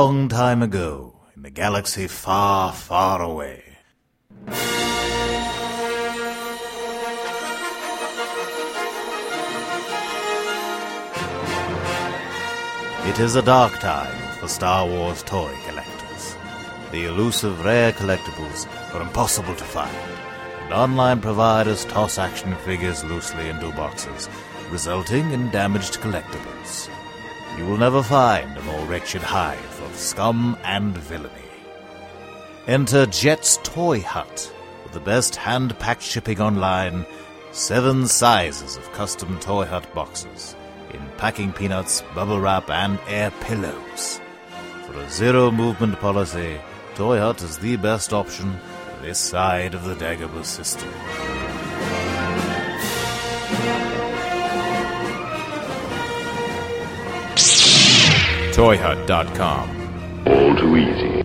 long time ago, in a galaxy far, far away. It is a dark time for Star Wars toy collectors. The elusive rare collectibles are impossible to find, and online providers toss action figures loosely into boxes, resulting in damaged collectibles. You will never find a more wretched hive scum and villainy. Enter Jet's Toy Hut with the best hand packed shipping online, seven sizes of custom Toy Hut boxes in packing peanuts, bubble wrap, and air pillows. For a zero movement policy, Toy Hut is the best option this side of the Dagobah system. ToyHut.com. All too easy.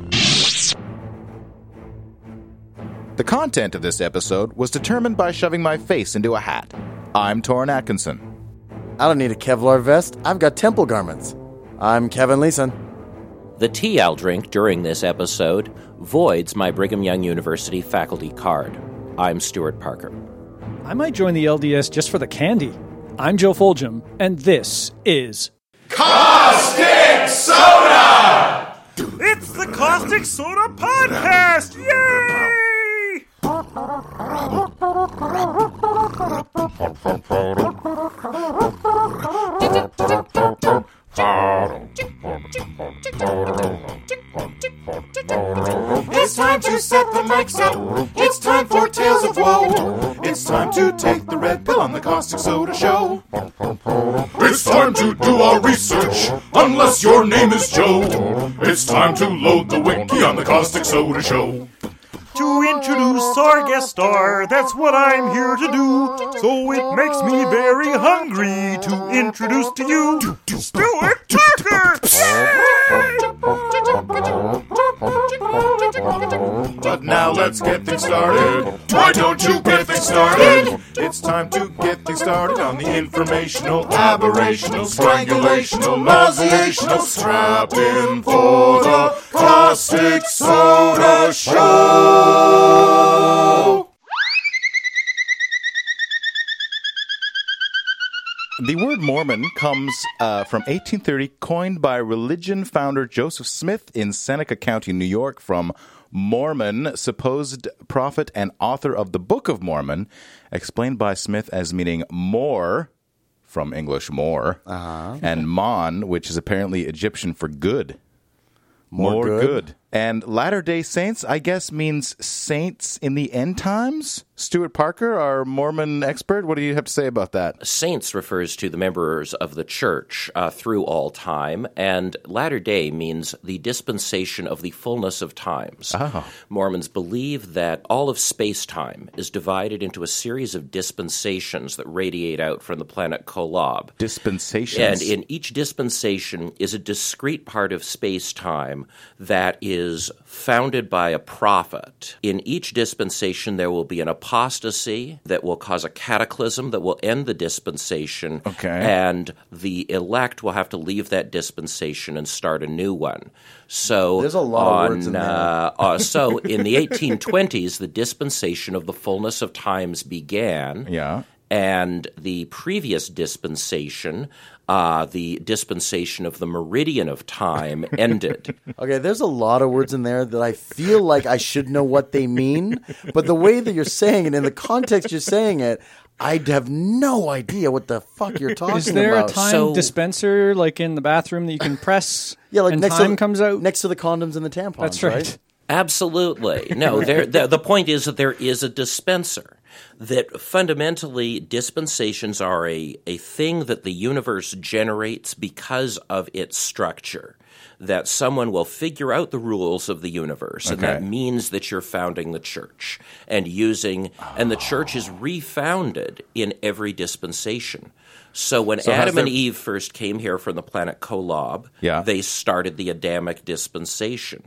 The content of this episode was determined by shoving my face into a hat. I'm Toren Atkinson. I don't need a Kevlar vest. I've got temple garments. I'm Kevin Leeson. The tea I'll drink during this episode voids my Brigham Young University faculty card. I'm Stuart Parker. I might join the LDS just for the candy. I'm Joe Fulgham, and this is It's the Caustic Soda Podcast! Yay! It's time to set the mics up. It's time for Tales of Woe. It's time to take the red pill on the Caustic Soda Show. It's time to do our research, unless your name is Joe. It's time to load the wiki on the Caustic Soda Show. To introduce our guest star, that's what I'm here to do. So it makes me very hungry to introduce to you Stuart Parker! But now let's get things started. Why don't you get things started? It's time to get things started on the informational, aberrational, strangulational, nauseational, strapped in for the Caustic Soda Show. The word Mormon comes uh, from 1830, coined by religion founder Joseph Smith in Seneca County, New York, from Mormon, supposed prophet and author of the Book of Mormon, explained by Smith as meaning more, from English more, uh-huh. and Mon, which is apparently Egyptian for good. More good? And Latter day Saints, I guess, means saints in the end times? Stuart Parker, our Mormon expert, what do you have to say about that? Saints refers to the members of the church uh, through all time, and latter day means the dispensation of the fullness of times. Mormons believe that all of space time is divided into a series of dispensations that radiate out from the planet Kolob. Dispensations. And in each dispensation is a discrete part of space time that is founded by a prophet. In each dispensation, there will be an apostasy that will cause a cataclysm that will end the dispensation. Okay. And the elect will have to leave that dispensation and start a new one. So There's a lot of words in there. uh, uh, so in the 1820s, the dispensation of the fullness of times began yeah. and the previous dispensation, uh, the dispensation of the meridian of time, ended. Okay, there's a lot of words in there that I feel like I should know what they mean, but the way that you're saying it, in the context you're saying it, I have no idea what the fuck you're talking about. Is there about. a time So- dispenser like in the bathroom that you can press yeah, like and next time to, comes out? next to the condoms and the tampons. That's right. Absolutely. No, there, the, the point is that there is a dispenser. That fundamentally, dispensations are a, a thing that the universe generates because of its structure. That someone will figure out the rules of the universe, and that means that you're founding the church and using, and the church is refounded in every dispensation. So when So Adam and Eve first came here from the planet Kolob, Yeah. they started the Adamic dispensation.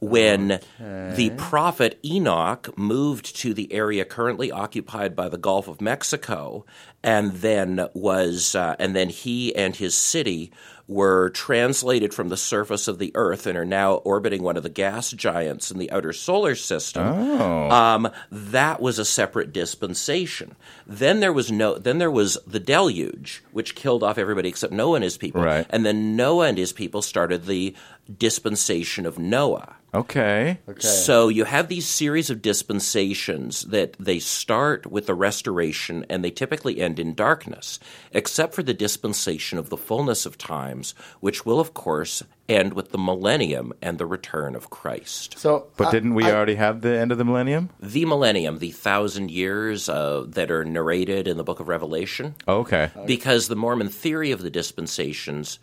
When the prophet Enoch moved to the area currently occupied by the Gulf of Mexico, and then was, uh, and then he and his city were translated from the surface of the Earth and are now orbiting one of the gas giants in the outer solar system. Um, that was a separate dispensation. Then there was no. Then there was the deluge, which killed off everybody except Noah and his people. Right. And then Noah and his people started the dispensation of Noah. Okay. So you have these series of dispensations that they start with the restoration and they typically end in darkness, except for the dispensation of the fullness of times, which will, of course, end with the millennium and the return of Christ. So, But I- didn't we I- already have the end of the millennium? The millennium, the thousand years uh, that are narrated in the book of Revelation, Okay. because the Mormon theory of the dispensations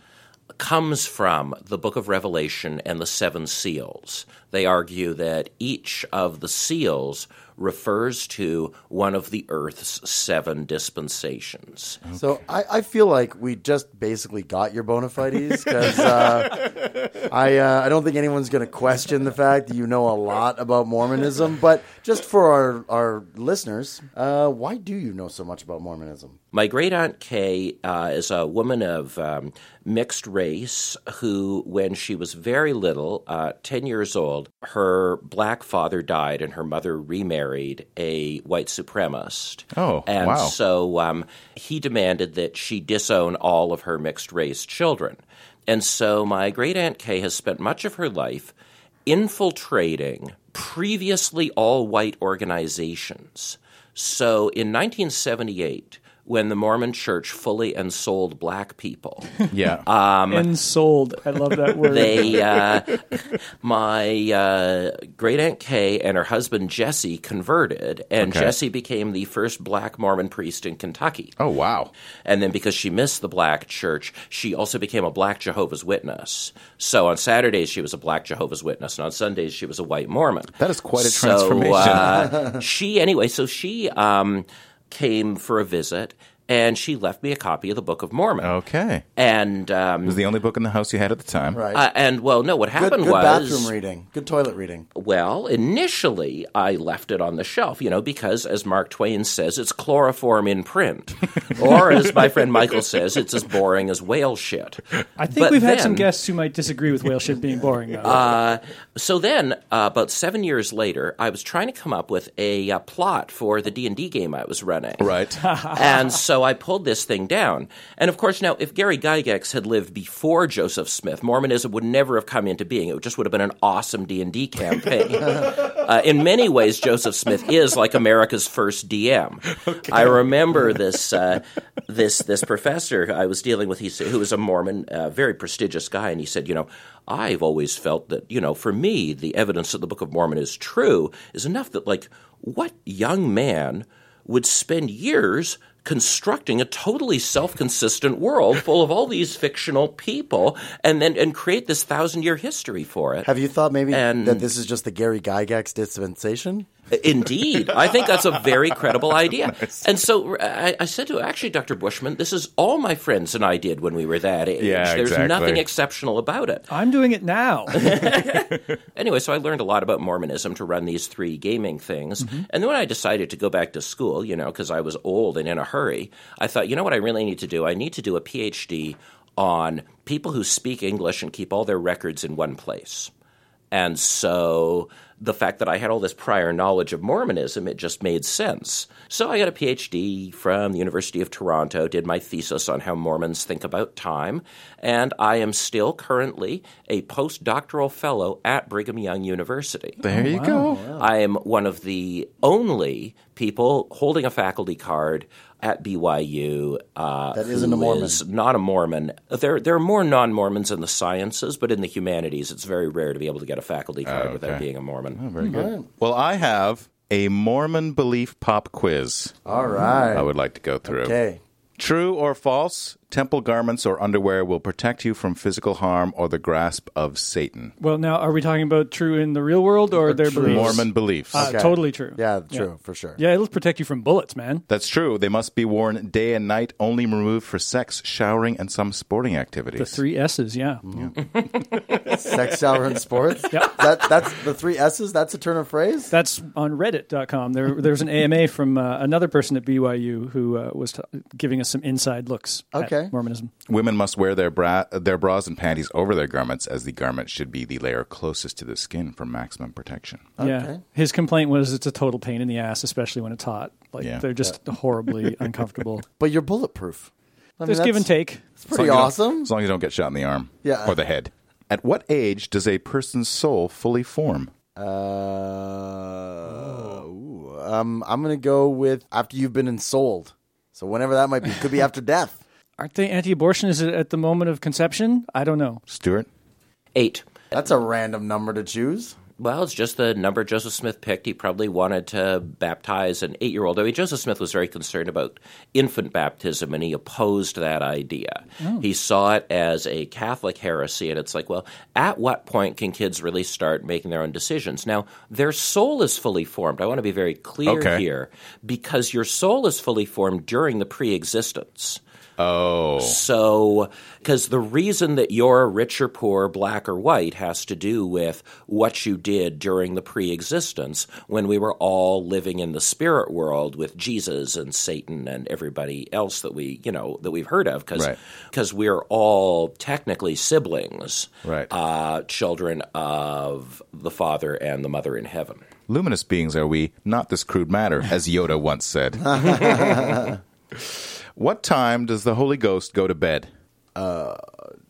comes from the book of Revelation and the seven seals. They argue that each of the seals refers to one of the earth's seven dispensations. So I, I feel like we just basically got your bona fides because uh, I uh, I don't think anyone's going to question the fact that you know a lot about Mormonism. But just for our our listeners, uh, why do you know so much about Mormonism? My great aunt Kay uh, is a woman of um, mixed race who, when she was very little, uh, 10 years old, her black father died and her mother remarried a white supremacist. Oh, and wow. so um, he demanded that she disown all of her mixed race children. And so my great aunt Kay has spent much of her life infiltrating previously all white organizations. So in 1978, when the Mormon church fully ensouled black people, Yeah. and sold. I love that word. they, uh, my uh, great aunt Kay and her husband Jesse converted, and Okay. Jesse became the first black Mormon priest in Kentucky. oh, wow. And then because she missed the black church, she also became a black Jehovah's Witness. So on Saturdays she was a black Jehovah's Witness, and on Sundays she was a white Mormon. That is quite a So, transformation. uh, she anyway, so she um, came for a visit, and she left me a copy of the Book of Mormon. Okay. And um, It was the only book in the house you had at the time. Right. uh, and well, no, what happened good was bathroom reading, good toilet reading. well, initially I left it on the shelf, you know, because as Mark Twain says, it's chloroform in print. or as my friend Michael says, it's as boring as whale shit. I think But we've had some guests who might disagree with whale shit being boring. Though. Uh, so then, uh, about seven years later, I was trying to come up with a uh, plot for the D and D game I was running. Right. and so I pulled this thing down. And of course, now if Gary Gygax had lived before Joseph Smith, Mormonism would never have come into being. It just would have been an awesome D and D campaign. uh, in many ways, Joseph Smith is like America's first DM. I remember this uh, this this professor I was dealing with. He said, who was a Mormon, uh, very prestigious guy, and he said, you know. I've always felt that, you know, for me, the evidence that the Book of Mormon is true is enough that, like, what young man would spend years constructing a totally self-consistent world full of all these fictional people and then and create this thousand-year history for it. Have you thought maybe And- that this is just the Gary Gygax dispensation? Indeed, I think that's a very credible idea. And so uh, I, I said to actually, Dr. Bushman, this is all my friends and I did when we were that age. Yeah, There's exactly. nothing exceptional about it. I'm doing it now. Anyway, so I learned a lot about Mormonism to run these three gaming things. Mm-hmm. And then when I decided to go back to school, you know, because I was old and in a hurry, I thought, you know what I really need to do? I need to do a PhD on people who speak English and keep all their records in one place. And so the fact that I had all this prior knowledge of Mormonism, it just made sense. So I got a PhD from the University of Toronto, did my thesis on how Mormons think about time, and I am still currently a postdoctoral fellow at Brigham Young University. There you oh, go. I am one of the only people holding a faculty card at BYU uh, That isn't a Mormon. is not a Mormon. There, there are more non-Mormons in the sciences, but in the humanities, it's very rare to be able to get a faculty card without being a Mormon. Very good. Well, I have a Mormon belief pop quiz All right. I would like to go through. Okay. True or false? Temple garments or underwear will protect you from physical harm or the grasp of Satan. well, now are we talking about true in the real world or their true. beliefs? Mormon beliefs. Uh, Okay. Totally true. Yeah, true, for sure. Yeah, it'll protect you from bullets, man. That's true. They must be worn day and night, only removed for sex, showering, and some sporting activities. The three S's, yeah. Sex, shower, and sports. Yep. That that's the three S's. That's a turn of phrase. That's on Reddit.com. There, there was an AMA from uh, another person at BYU who uh, was t- giving us some inside looks Okay. Mormonism. Women must wear their bra- their bras and panties over their garments, as the garment should be the layer closest to the skin for maximum protection. Yeah. Okay. His complaint was it's a total pain in the ass, especially when it's hot. Like Yeah. they're just horribly uncomfortable. But you're bulletproof. I mean, There's give and take. It's pretty As long as you don't- awesome. As long as you don't get shot in the arm Yeah. or the head. At what age does a person's soul fully form? Uh, ooh, um, I'm gonna go with after you've been ensouled. So whenever that might be, could be after death. Aren't they anti-abortion? Is it at the moment of conception? I don't know. Stuart? Eight. That's a random number to choose. Well, it's just the number Joseph Smith picked. He probably wanted to baptize an eight year old. I mean, Joseph Smith was very concerned about infant baptism and he opposed that idea. Oh. He saw it as a Catholic heresy, and it's like, well, at what point can kids really start making their own decisions? Now, their soul is fully formed. I want to be very clear Okay. here because your soul is fully formed during the pre existence. Oh. So, because the reason that you're rich or poor, black or white, has to do with what you did during the pre existence when we were all living in the spirit world with Jesus and Satan and everybody else that we, you know, that we've heard of. Because Right. we're all technically siblings, Right. uh, children of the Father and the Mother in heaven. Luminous beings are we, not this crude matter, as Yoda once said. what time does the Holy Ghost go to bed? Uh,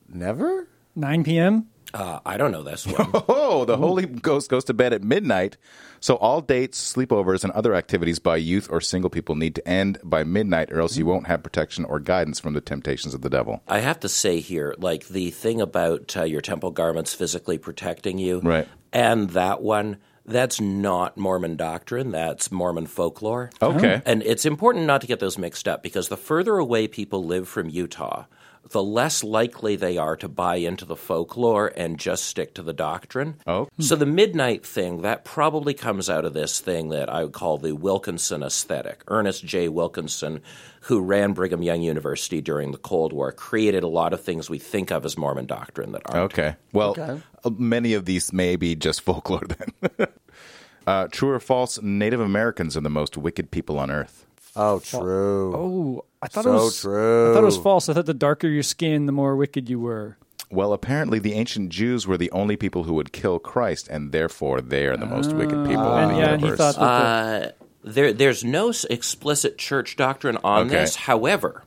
Never. 9 p.m. Uh, I don't know this one. Oh, the Holy Ghost goes to bed at midnight. So all dates, sleepovers, and other activities by youth or single people need to end by midnight, or else you won't have protection or guidance from the temptations of the devil. I have to say here, like the thing about uh, your temple garments physically protecting you, Right. And that one, that's not Mormon doctrine. That's Mormon folklore. Okay. And it's important not to get those mixed up because the further away people live from Utah, the less likely they are to buy into the folklore and just stick to the doctrine. Oh. So the midnight thing, that probably comes out of this thing that I would call the Wilkinson aesthetic. Ernest J. Wilkinson, who ran Brigham Young University during the Cold War, created a lot of things we think of as Mormon doctrine that aren't. Okay. Well, uh, many of these may be just folklore then. uh, true or false, Native Americans are the most wicked people on earth. Oh, true. Oh, I thought So it was true. I thought it was false. I thought the darker your skin, the more wicked you were. Well, apparently the ancient Jews were the only people who would kill Christ, and therefore they are the most wicked people in the yeah, and he universe. thought that Uh, there, there's no explicit church doctrine on Okay. this. However,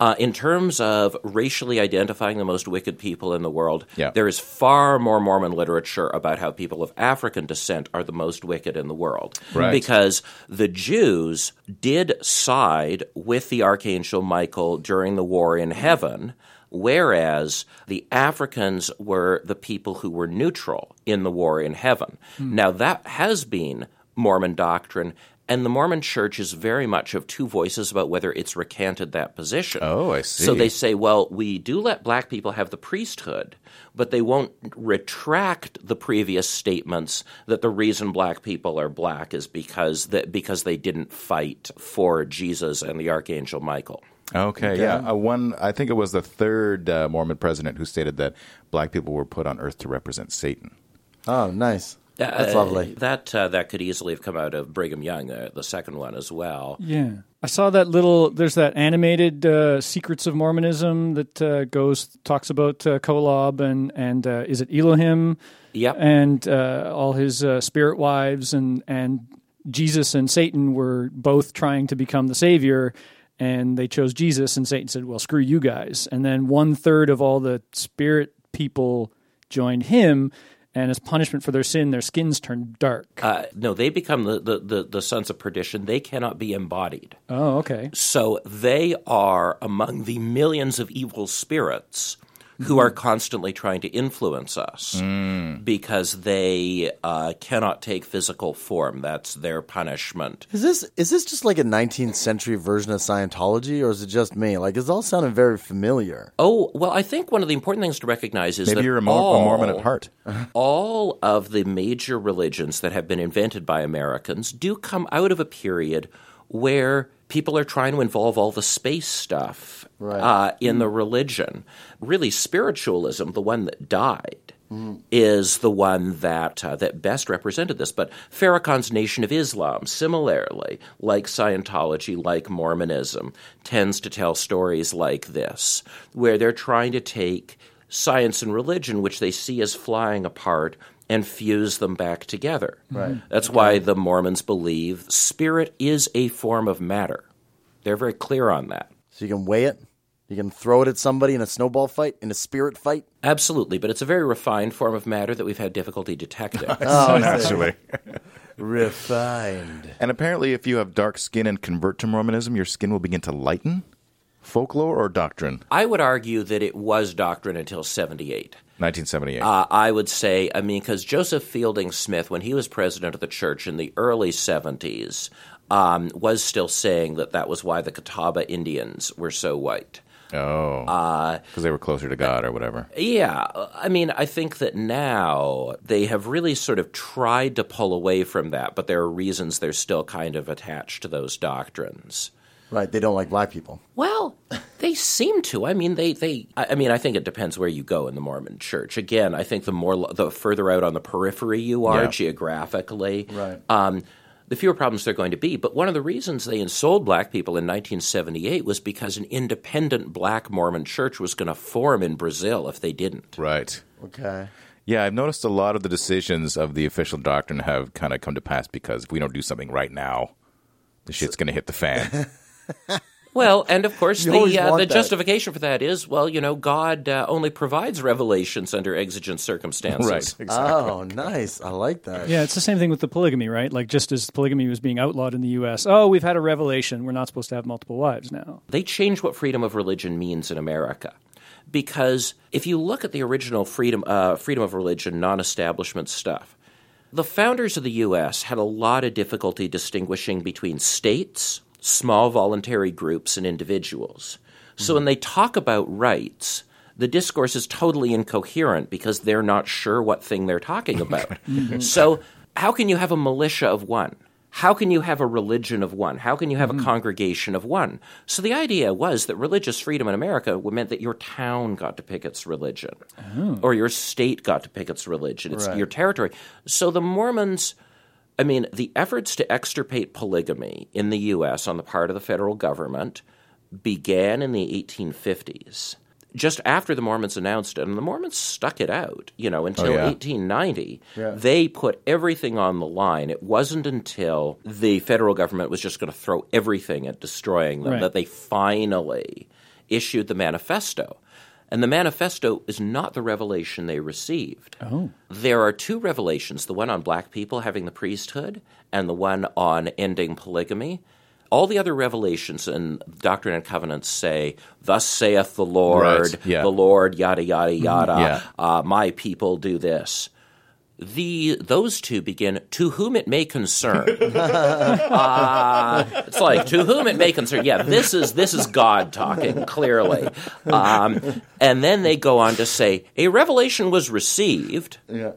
uh, in terms of racially identifying the most wicked people in the world, Yeah. there is far more Mormon literature about how people of African descent are the most wicked in the world. Right. Because the Jews did side with the Archangel Michael during the war in heaven. Whereas the Africans were the people who were neutral in the war in heaven. Now, that has been Mormon doctrine, and the Mormon church is very much of two voices about whether it's recanted that position. Oh, I see. So they say, well, we do let black people have the priesthood, but they won't retract the previous statements that the reason black people are black is because that because they didn't fight for Jesus and the archangel Michael. Okay, yeah. Uh, one, I think it was the third uh, Mormon president who stated that black people were put on earth to represent Satan. Oh, nice. That's Uh, lovely. That uh, that could easily have come out of Brigham Young, uh, the second one as well. Yeah, I saw that little. There's that animated uh, Secrets of Mormonism that uh, goes talks about uh, Kolob and and uh, is it Elohim? Yep. and uh, all his uh, spirit wives and and Jesus and Satan were both trying to become the savior, and they chose Jesus, and Satan said, "Well, screw you guys." And then one third of all the spirit people joined him. And as punishment for their sin, their skins turn dark. Uh, no, they become the, the, the, the sons of perdition. They cannot be embodied. oh, okay. So they are among the millions of evil spirits who are constantly trying to influence us because they uh, cannot take physical form. That's their punishment. Is this is this just like a 19th century version of Scientology, or is it just me? Like, it's all sounding very familiar. Oh, well, I think one of the important things to recognize is Maybe that you're a, Mor- all, a Mormon at heart. all of the major religions that have been invented by Americans do come out of a period where people are trying to involve all the space stuff Right. uh, in the religion. Really, spiritualism, the one that died, is the one that uh, that best represented this. But Farrakhan's Nation of Islam, similarly, like Scientology, like Mormonism, tends to tell stories like this, where they're trying to take science and religion, which they see as flying apart, and fuse them back together. Right. That's why the Mormons believe spirit is a form of matter. They're very clear on that. So you can weigh it. You can throw it at somebody in a snowball fight, in a spirit fight. Absolutely, but it's a very refined form of matter that we've had difficulty detecting. Actually. Refined. And apparently, if you have dark skin and convert to Mormonism, your skin will begin to lighten? Folklore or doctrine? I would argue that it was doctrine until 78. 1978. Uh, I would say, I mean, because Joseph Fielding Smith, when he was president of the church in the early 70s, um, was still saying that that was why the Catawba Indians were so white. Oh. Uh, Because they were closer to God or whatever. Yeah, I mean, I think that now they have really sort of tried to pull away from that, but there are reasons they're still kind of attached to those doctrines. Right. They don't like black people. Well, they seem to. I mean, they, they. I I mean, I think it depends where you go in the Mormon Church. Again, I think the more the further out on the periphery you are Yeah. geographically, Right. um, the fewer problems they're going to be. But one of the reasons they ensouled black people in 1978 was because an independent black Mormon church was going to form in Brazil if they didn't. Right. Okay. Yeah, I've noticed a lot of the decisions of the official doctrine have kind of come to pass because if we don't do something right now, the shit's going to hit the fan. Well, and of course, You the uh, the that. justification for that is, well, you know, God uh, only provides revelations under exigent circumstances. right. Oh, nice. I like that. Yeah, it's the same thing with the polygamy, right? Like just as polygamy was being outlawed in the U.S., oh, we've had a revelation. We're not supposed to have multiple wives now. They changed what freedom of religion means in America. Because if you look at the original freedom, uh, freedom of religion, non establishment stuff, the founders of the U.S. had a lot of difficulty distinguishing between states, small voluntary groups, and individuals. So when they talk about rights, the discourse is totally incoherent because they're not sure what thing they're talking about. Mm-hmm. so, how can you have a militia of one? How can you have a religion of one? How can you have a mm-hmm. congregation of one? So the idea was that religious freedom in America meant that your town got to pick its religion, oh. or your state got to pick its religion, it's Right. your territory. So the Mormons, I mean, the efforts to extirpate polygamy in the U.S. on the part of the federal government began in the 1850s. Just after the Mormons announced it, and the Mormons stuck it out, you know, until oh, yeah. 1890. Yeah. They put everything on the line. It wasn't until the federal government was just going to throw everything at destroying them Right. that they finally issued the manifesto. And the manifesto is not the revelation they received. Oh. There are two revelations the one on black people having the priesthood, and the one on ending polygamy. All the other revelations in Doctrine and Covenants say, Thus saith the Lord, Right, yeah. the Lord, yada, yada, yada, Yeah. uh, my people do this. The those two begin to whom it may concern. uh, it's like to whom it may concern. Yeah, this is this is God talking clearly, um, and then they go on to say a revelation was received. Yeah.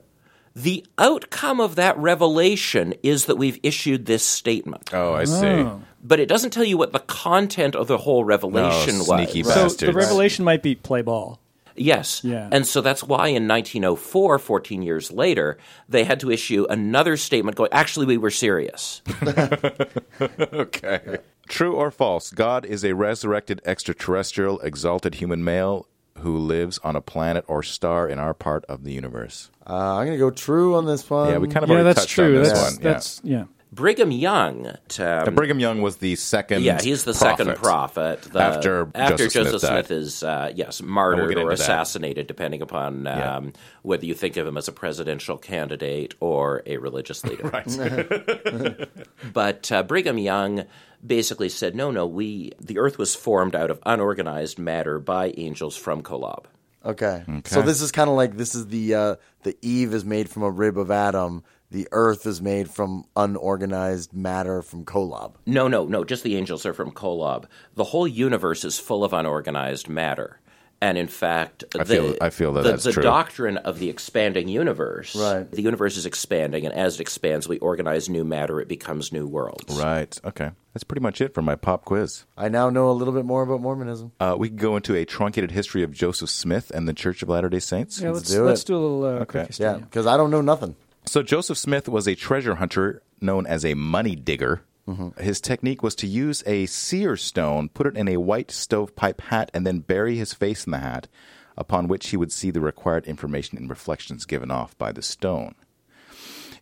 The outcome of that revelation is that we've issued this statement, Oh, I see. but it doesn't tell you what the content of the whole revelation No, was. sneaky So Bastards. the revelation might be play ball. Yes. Yeah. And so that's why in 1904, 14 years later, they had to issue another statement going, actually, we were serious. Okay. True or false? God is a resurrected extraterrestrial, exalted human male who lives on a planet or star in our part of the universe. Uh, I'm going to go true on this one. yeah, we kind of yeah, already that's touched true. on this That's one. that's yeah. Brigham Young. Um, yeah. Brigham Young was the second. yeah, he's the prophet. second prophet. The- After after Joseph Smith Joseph died. Smith is, uh, yes, And we'll martyred or into that. assassinated, depending upon Yeah. um, whether you think of him as a presidential candidate or a religious leader. right. but uh, Brigham Young basically said, no, no, we the earth was formed out of unorganized matter by angels from Kolob. Okay. So this is kind of like this is the uh, the Eve is made from a rib of Adam. The Earth is made from unorganized matter from Kolob. No, no, no. Just the angels are from Kolob. The whole universe is full of unorganized matter. And in fact, I the, feel- I feel that the, that's the true. doctrine of the expanding universe, Right. the universe is expanding, and as it expands, we organize new matter, it becomes new worlds. Right. Okay. That's pretty much it for my pop quiz. I now know a little bit more about Mormonism. Uh, we can go into a truncated history of Joseph Smith and the Church of Latter day Saints. Yeah, let's do let's do a little uh, quick history. Yeah, because I don't know nothing. So Joseph Smith was a treasure hunter known as a money digger. Mm-hmm. His technique was to use a seer stone, put it in a white stovepipe hat, and then bury his face in the hat, upon which he would see the required information and reflections given off by the stone.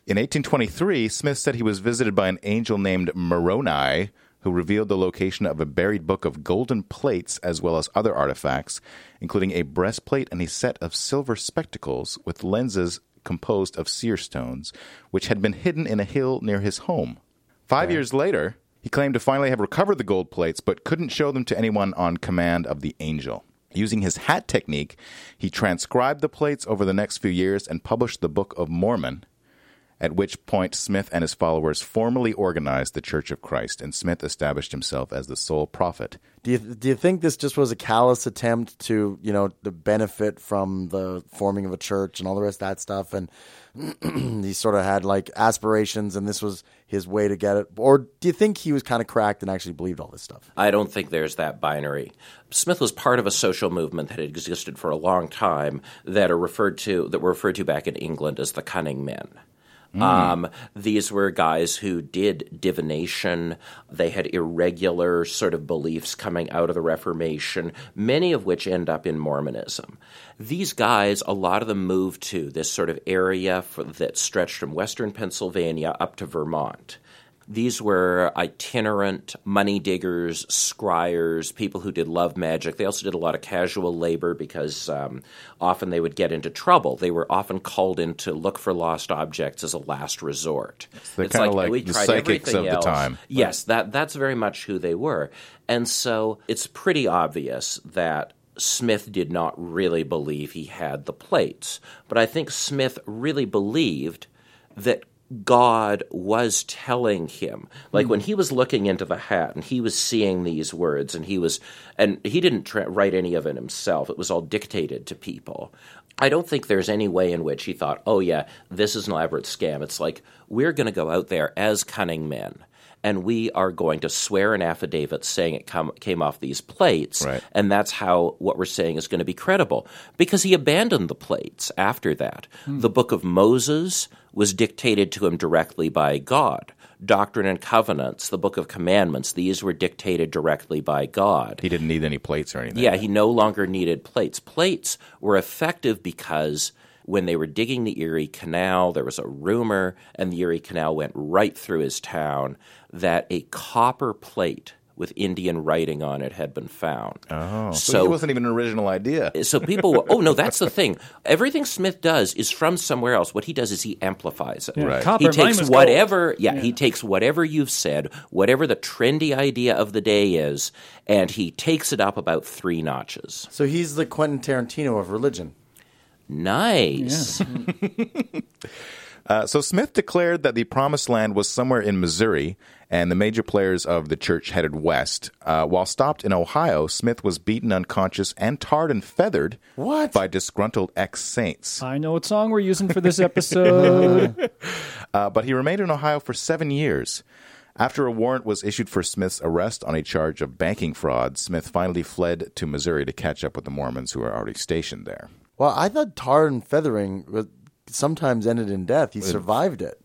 In 1823, Smith said he was visited by an angel named Moroni, who revealed the location of a buried book of golden plates as well as other artifacts, including a breastplate and a set of silver spectacles with lenses composed of seer stones, which had been hidden in a hill near his home. Five years later, he claimed to finally have recovered the gold plates, but couldn't show them to anyone on command of the angel. Using his hat technique, he transcribed the plates over the next few years and published the Book of Mormon, at which point Smith and his followers formally organized the Church of Christ, and Smith established himself as the sole prophet. Do you do you think this just was a callous attempt to you know to benefit from the forming of a church and all the rest of that stuff, and he sort of had like aspirations, and this was his way to get it, or do you think he was kind of cracked and actually believed all this stuff? I don't think there's that binary. Smith was part of a social movement that had existed for a long time that are referred to that were referred to back in England as the cunning men. Um, these were guys who did divination. They had irregular sort of beliefs coming out of the Reformation, many of which end up in Mormonism. These guys, a lot of them moved to this sort of area for, that stretched from western Pennsylvania up to Vermont. These were itinerant money diggers, scryers, people who did love magic. They also did a lot of casual labor because um, often they would get into trouble. They were often called in to look for lost objects as a last resort. they're It's kinda like we the tried psychics everything of the else. time. Yes, that that's very much who they were. And so it's pretty obvious that Smith did not really believe he had the plates. But I think Smith really believed that God was telling him. Like when mm-hmm. he was looking into the hat and he was seeing these words and he was and he didn't tra- write any of it himself. It was all dictated to people. I don't think there's any way in which he thought, "Oh yeah, this is an elaborate scam." It's like we're going to go out there as cunning men and we are going to swear an affidavit saying it come, came off these plates, Right. and that's how what we're saying is going to be credible. Because he abandoned the plates after that. Hmm. The book of Moses was dictated to him directly by God. Doctrine and Covenants, the book of commandments, these were dictated directly by God. He didn't need any plates or anything. Yeah, he no longer needed plates. Plates were effective because when they were digging the Erie Canal, there was a rumor, and the Erie Canal went right through his town, that a copper plate with Indian writing on it had been found. Oh, so, it wasn't even an original idea. So people were, oh no, that's the thing. Everything Smith does is from somewhere else. What he does is he amplifies it. Yeah, Right. Copper, He takes whatever, yeah, he takes whatever you've said, whatever the trendy idea of the day is, and he takes it up about three notches. So he's the Quentin Tarantino of religion. Nice. Uh, so Smith declared that the promised land was somewhere in Missouri, and the major players of the church headed west. Uh, while stopped in Ohio, Smith was beaten unconscious and tarred and feathered What? by disgruntled ex saints. I know what song we're using for this episode. Uh, but he remained in Ohio for seven years. After a warrant was issued for Smith's arrest on a charge of banking fraud, Smith finally fled to Missouri to catch up with the Mormons who were already stationed there. Well, I thought tar and feathering was- sometimes ended in death. He survived it.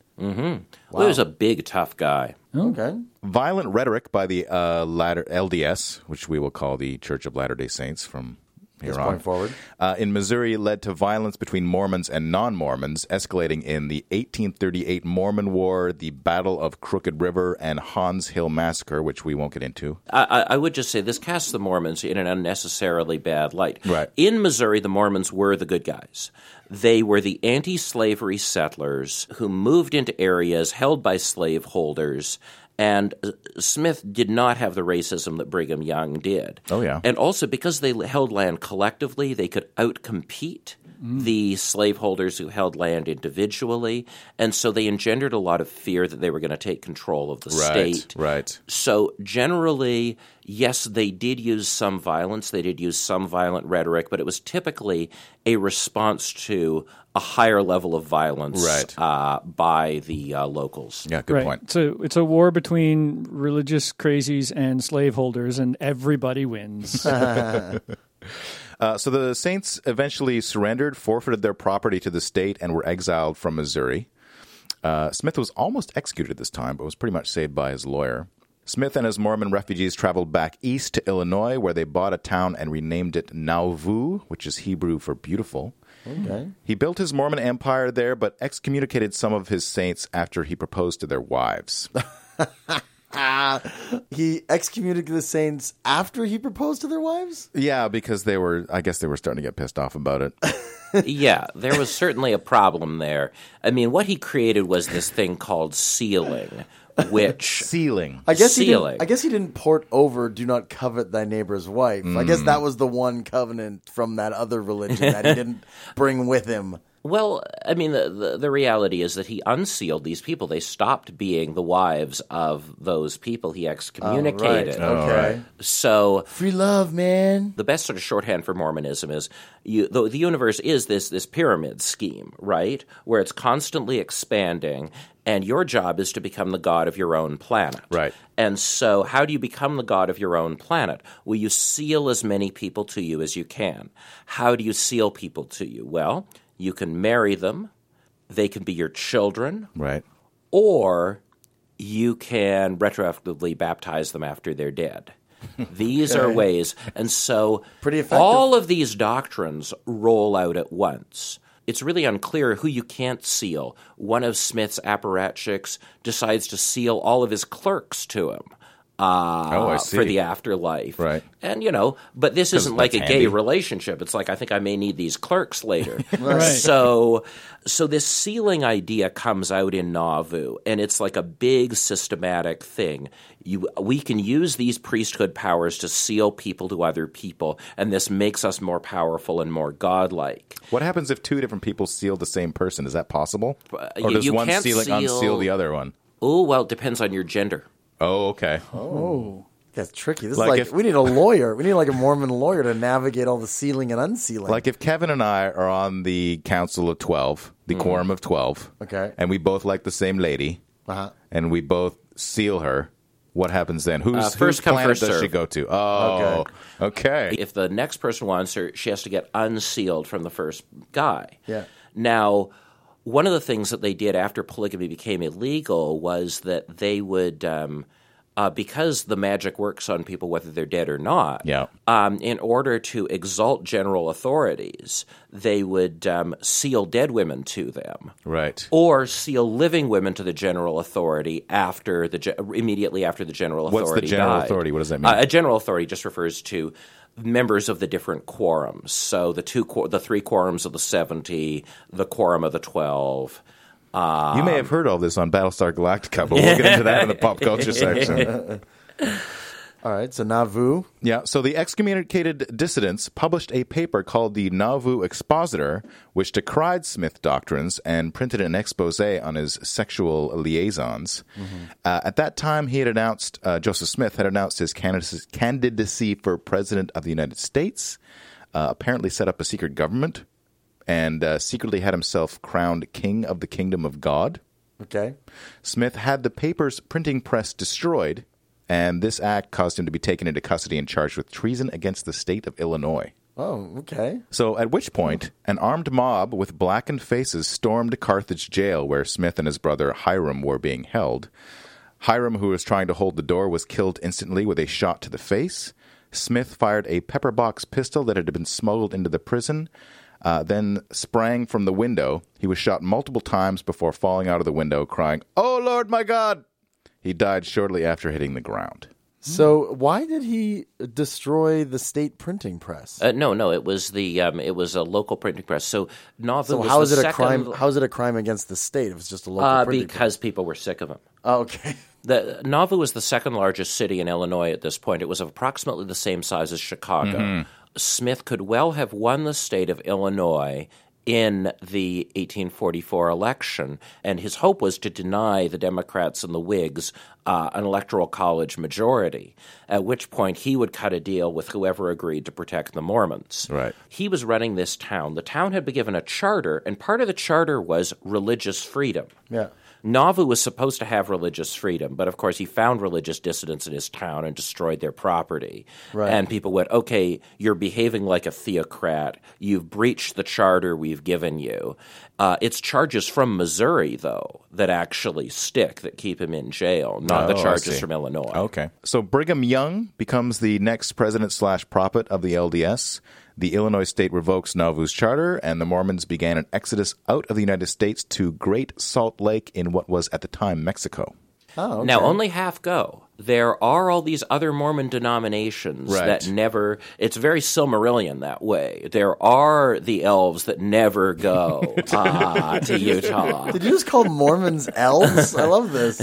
Well, he was a big, tough guy. Okay. Violent rhetoric by the uh, latter LDS, which we will call the Church of Latter day Saints from here This on, point forward. Uh, in Missouri led to violence between Mormons and non Mormons, escalating in the 1838 Mormon War, the Battle of Crooked River, and Haun's Mill Massacre, which we won't get into. I, I I would just say this casts the Mormons in an unnecessarily bad light. Right. In Missouri, the Mormons were the good guys. They were the anti slavery settlers who moved into areas held by slaveholders. And Smith did not have the racism that Brigham Young did. Oh, yeah. And also because they held land collectively, they could outcompete the slaveholders who held land individually. And so they engendered a lot of fear that they were going to take control of the Right, state. right. So generally, yes, they did use some violence. They did use some violent rhetoric, but it was typically a response to a higher level of violence Right. uh, by the uh, locals. Yeah, good right. point. So it's a war between religious crazies and slaveholders, and everybody wins. Uh, so the Saints eventually surrendered, forfeited their property to the state, and were exiled from Missouri. Uh, Smith was almost executed this time, but was pretty much saved by his lawyer. Smith and his Mormon refugees traveled back east to Illinois, where they bought a town and renamed it Nauvoo, which is Hebrew for beautiful. Okay. He built his Mormon empire there, but excommunicated some of his saints after he proposed to their wives. He excommunicated the saints after he proposed to their wives? yeah, because they were, I guess they were starting to get pissed off about it. yeah, there was certainly a problem there. I mean, what he created was this thing called sealing, which Sealing. I guess he Sealing. didn't, I guess he didn't port over "Do not covet thy neighbor's wife." I guess mm. that was the one covenant from that other religion that he didn't bring with him. Well, I mean, the, the the reality is that he unsealed these people. They stopped being the wives of those people he excommunicated. Oh, okay. So Free love, man. the best sort of shorthand for Mormonism is you, the, the universe is this this pyramid scheme, right? Where it's constantly expanding, and your job is to become the god of your own planet. Right. And so, how do you become the god of your own planet? Well, you seal as many people to you as you can. How do you seal people to you? Well, you can marry them, they can be your children, Right. or you can retroactively baptize them after they're dead. These are ways. And so Pretty effective. all of these doctrines roll out at once. It's really unclear who you can't seal. One of Smith's apparatchiks decides to seal all of his clerks to him. Uh, Oh, I see. For the afterlife. Right. And, you know, but this isn't like a that's gay relationship. It's like, I think I may need these clerks later. Right. So, so this sealing idea comes out in Nauvoo, and it's like a big systematic thing. You, we can use these priesthood powers to seal people to other people, and this makes us more powerful and more godlike. What happens if two different people seal the same person? Is that possible? Or does you one sealing seal- unseal the other one? Oh, well, it depends on your gender. Oh, okay. oh. That's tricky. This Like is like if- we need a lawyer. We need like a Mormon lawyer to navigate all the sealing and unsealing. Like if Kevin and I are on the Council of 12, the Quorum of 12, Okay. and we both like the same lady, Uh-huh. and we both seal her, what happens then? Who's, Uh, first whose come, planet first does she go to? Oh, okay. If the next person wants her, she has to get unsealed from the first guy. Yeah. Now, one of the things that they did after polygamy became illegal was that they would, um, uh, because the magic works on people whether they're dead or not. Yeah. Um, in order to exalt general authorities, they would um, seal dead women to them Right. or seal living women to the general authority after the ge- immediately after the general authority What's the general died. authority? What does that mean? Uh, a general authority just refers to members of the different quorums. So the two, the three quorums of the seventy, the quorum of the twelve. You may have heard all this on Battlestar Galactica, but we'll get into that in the pop culture section. all right, so Nauvoo. Yeah, so the excommunicated dissidents published a paper called the Nauvoo Expositor, which decried Smith doctrines and printed an expose on his sexual liaisons. Uh, at that time, he had announced, uh, Joseph Smith had announced his candidacy, candidacy for President of the United States, uh, apparently set up a secret government, and uh, secretly had himself crowned King of the Kingdom of God. Okay. Smith had the paper's printing press destroyed, and this act caused him to be taken into custody and charged with treason against the state of Illinois. Oh, okay. So, at which point, an armed mob with blackened faces stormed Carthage jail where Smith and his brother Hyrum were being held. Hyrum, who was trying to hold the door, was killed instantly with a shot to the face. Smith fired a pepper box pistol that had been smuggled into the prison, uh, then sprang from the window. He was shot multiple times before falling out of the window, crying, Oh Lord, my God! He died shortly after hitting the ground. So why did he destroy the state printing press? Uh, no, no, it was the um, it was a local printing press. So Nauvoo so was how the is it a crime? How is it a crime against the state if it's just a local Uh, printing because people were sick of him. Oh, okay. The Nauvoo was the second largest city in Illinois at this point. It was approximately the same size as Chicago. Mm-hmm. Smith could well have won the state of Illinois in the 1844 election, and his hope was to deny the Democrats and the Whigs uh, an electoral college majority, at which point he would cut a deal with whoever agreed to protect the Mormons. Right. He was running this town. The town had been given a charter, and part of the charter was religious freedom. Yeah. Nauvoo was supposed to have religious freedom, but of course he found religious dissidents in his town and destroyed their property. Right. And people went, okay, you're behaving like a theocrat. You've breached the charter we've given you. Uh, it's charges from Missouri, though, that actually stick, that keep him in jail, not the Oh, I charges from Illinois. Okay. So Brigham Young becomes the next president slash prophet of the LDS. The Illinois state revokes Nauvoo's charter, and the Mormons began an exodus out of the United States to Great Salt Lake in what was at the time Mexico. Oh, okay. Now, only half go. There are all these other Mormon denominations Right. that never, it's very Silmarillion that way. There are the elves that never go uh, to Utah. Did you just call Mormons elves? I love this.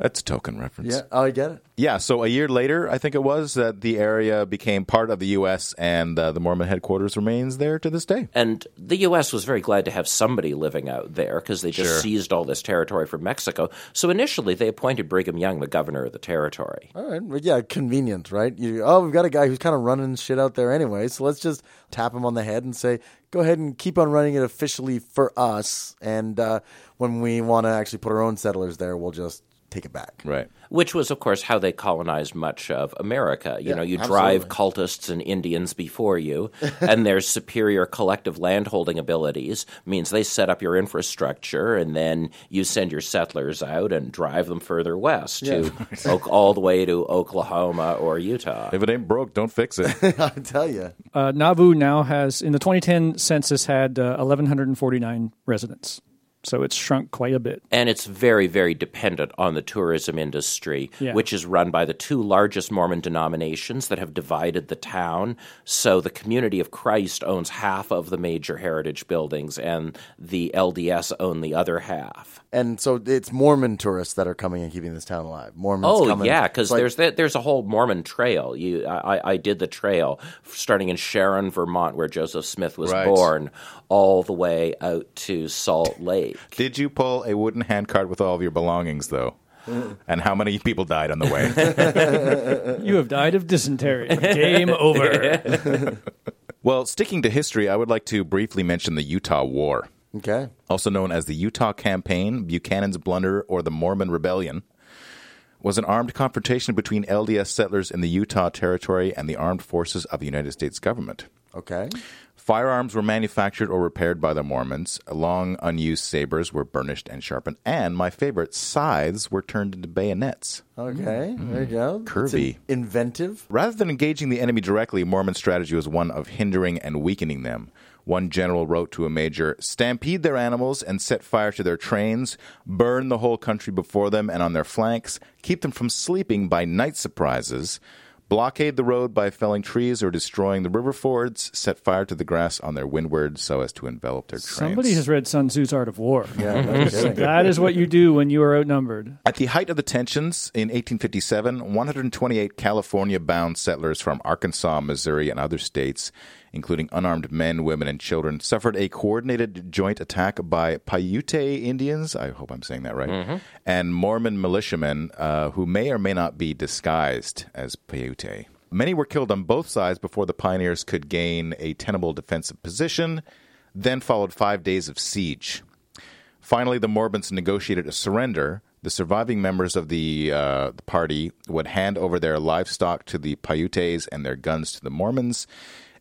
That's a Tolkien reference. Yeah. Oh, I get it. Yeah, so a year later, I think it was, that the area became part of the U.S., and uh, the Mormon headquarters remains there to this day. And the U.S. was very glad to have somebody living out there because they just Sure. seized all this territory from Mexico. So initially, they appointed Brigham Young the governor of the territory. All right. Well, yeah, convenient, right? You, oh, we've got a guy who's kind of running shit out there anyway, so let's just tap him on the head and say, go ahead and keep on running it officially for us. And uh, when we want to actually put our own settlers there, we'll just take it back. Right. Which was, of course, how they colonized much of America. You Yeah, know, you absolutely. drive cultists and Indians before you, and their superior collective landholding abilities means they set up your infrastructure, and then you send your settlers out and drive them further west to all the way to Oklahoma or Utah. If it ain't broke, don't fix it. I tell you. Uh, Nauvoo now has, in the 2010 census, had uh, 1,149 residents. So it's shrunk quite a bit. And it's very, very dependent on the tourism industry, Yeah. which is run by the two largest Mormon denominations that have divided the town. So the Community of Christ owns half of the major heritage buildings, and the LDS own the other half. And so it's Mormon tourists that are coming and keeping this town alive. Mormons Oh coming. yeah, because like- there's that, there's a whole Mormon trail. You, I, I did the trail starting in Sharon, Vermont, where Joseph Smith was Right. born, all the way out to Salt Lake. Did you pull a wooden handcart with all of your belongings, though? Mm. And how many people died on the way? You have died of dysentery. Game over. well, sticking to history, I would like to briefly mention the Utah War. Okay. also known as the Utah Campaign, Buchanan's Blunder, or the Mormon Rebellion, was an armed confrontation between LDS settlers in the Utah Territory and the armed forces of the United States government. Okay. Firearms were manufactured or repaired by the Mormons. Long unused sabers were burnished and sharpened, and my favorite, scythes were turned into bayonets. Okay. Mm. There you go. Curvy. in- inventive. Rather than engaging the enemy directly, Mormon strategy was one of hindering and weakening them. One general wrote to a major Stampede their animals and set fire to their trains, burn the whole country before them and on their flanks, keep them from sleeping by night surprises, blockade the road by felling trees or destroying the river fords, set fire to the grass on their windward so as to envelop their trains. Somebody has read Sun Tzu's Art of War. Yeah. no. That is what you do when you are outnumbered. At the height of the tensions in 1857, 128 California bound settlers from Arkansas, Missouri, and other states, including unarmed men, women, and children, suffered a coordinated joint attack by Paiute Indians. I hope I'm saying that right. And Mormon militiamen uh, who may or may not be disguised as Paiute. Many were killed on both sides before the pioneers could gain a tenable defensive position. Then followed five days of siege. Finally, the Mormons negotiated a surrender. The surviving members of the, uh, the party would hand over their livestock to the Paiutes and their guns to the Mormons.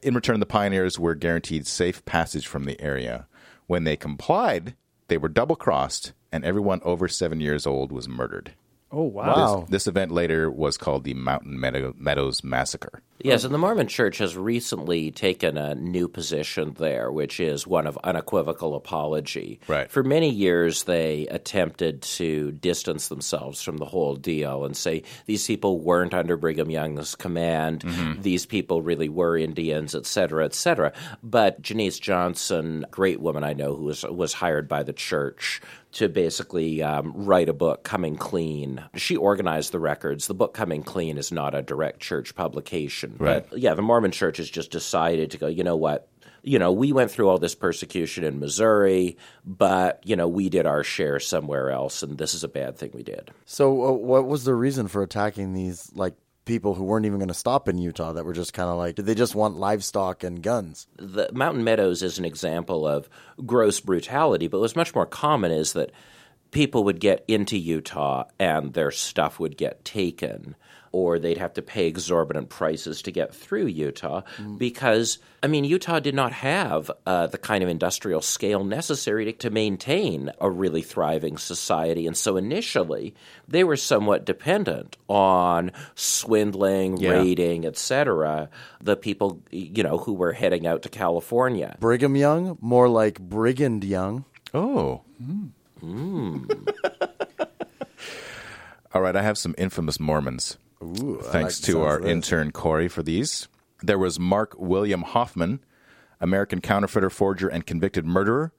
In return, the pioneers were guaranteed safe passage from the area. When they complied, they were double crossed, and everyone over seven years old was murdered. Oh, wow. Wow. This, this event later was called the Mountain Meadow, Meadows Massacre. Yes, and the Mormon Church has recently taken a new position there, which is one of unequivocal apology. Right. For many years, they attempted to distance themselves from the whole deal and say these people weren't under Brigham Young's command, mm-hmm. these people really were Indians, et cetera, et cetera. But Janice Johnson, great woman I know who was, was hired by the church to basically um, write a book, Coming Clean. She organized the records. The book Coming Clean is not a direct church publication. Right. But yeah, the Mormon church has just decided to go, you know what? you know, we went through all this persecution in Missouri, but, you know, we did our share somewhere else, and this is a bad thing we did. So, uh, what was the reason for attacking these like people who weren't even going to stop in Utah? That were just kind of like, did they just want livestock and guns? The Mountain Meadows is an example of gross brutality, but what's much more common is that people would get into Utah and their stuff would get taken or they'd have to pay exorbitant prices to get through Utah mm. because, I mean, Utah did not have uh, the kind of industrial scale necessary to, to maintain a really thriving society. And so initially, they were somewhat dependent on swindling, Yeah. raiding, etc., the people, you know, who were heading out to California. Brigham Young, more like Brigand Young. Oh. Hmm. Hmm. All right, I have some infamous Mormons. Ooh, Thanks like to our intern Corey for these. There was Mark William Hofmann, American counterfeiter, forger, and convicted murderer.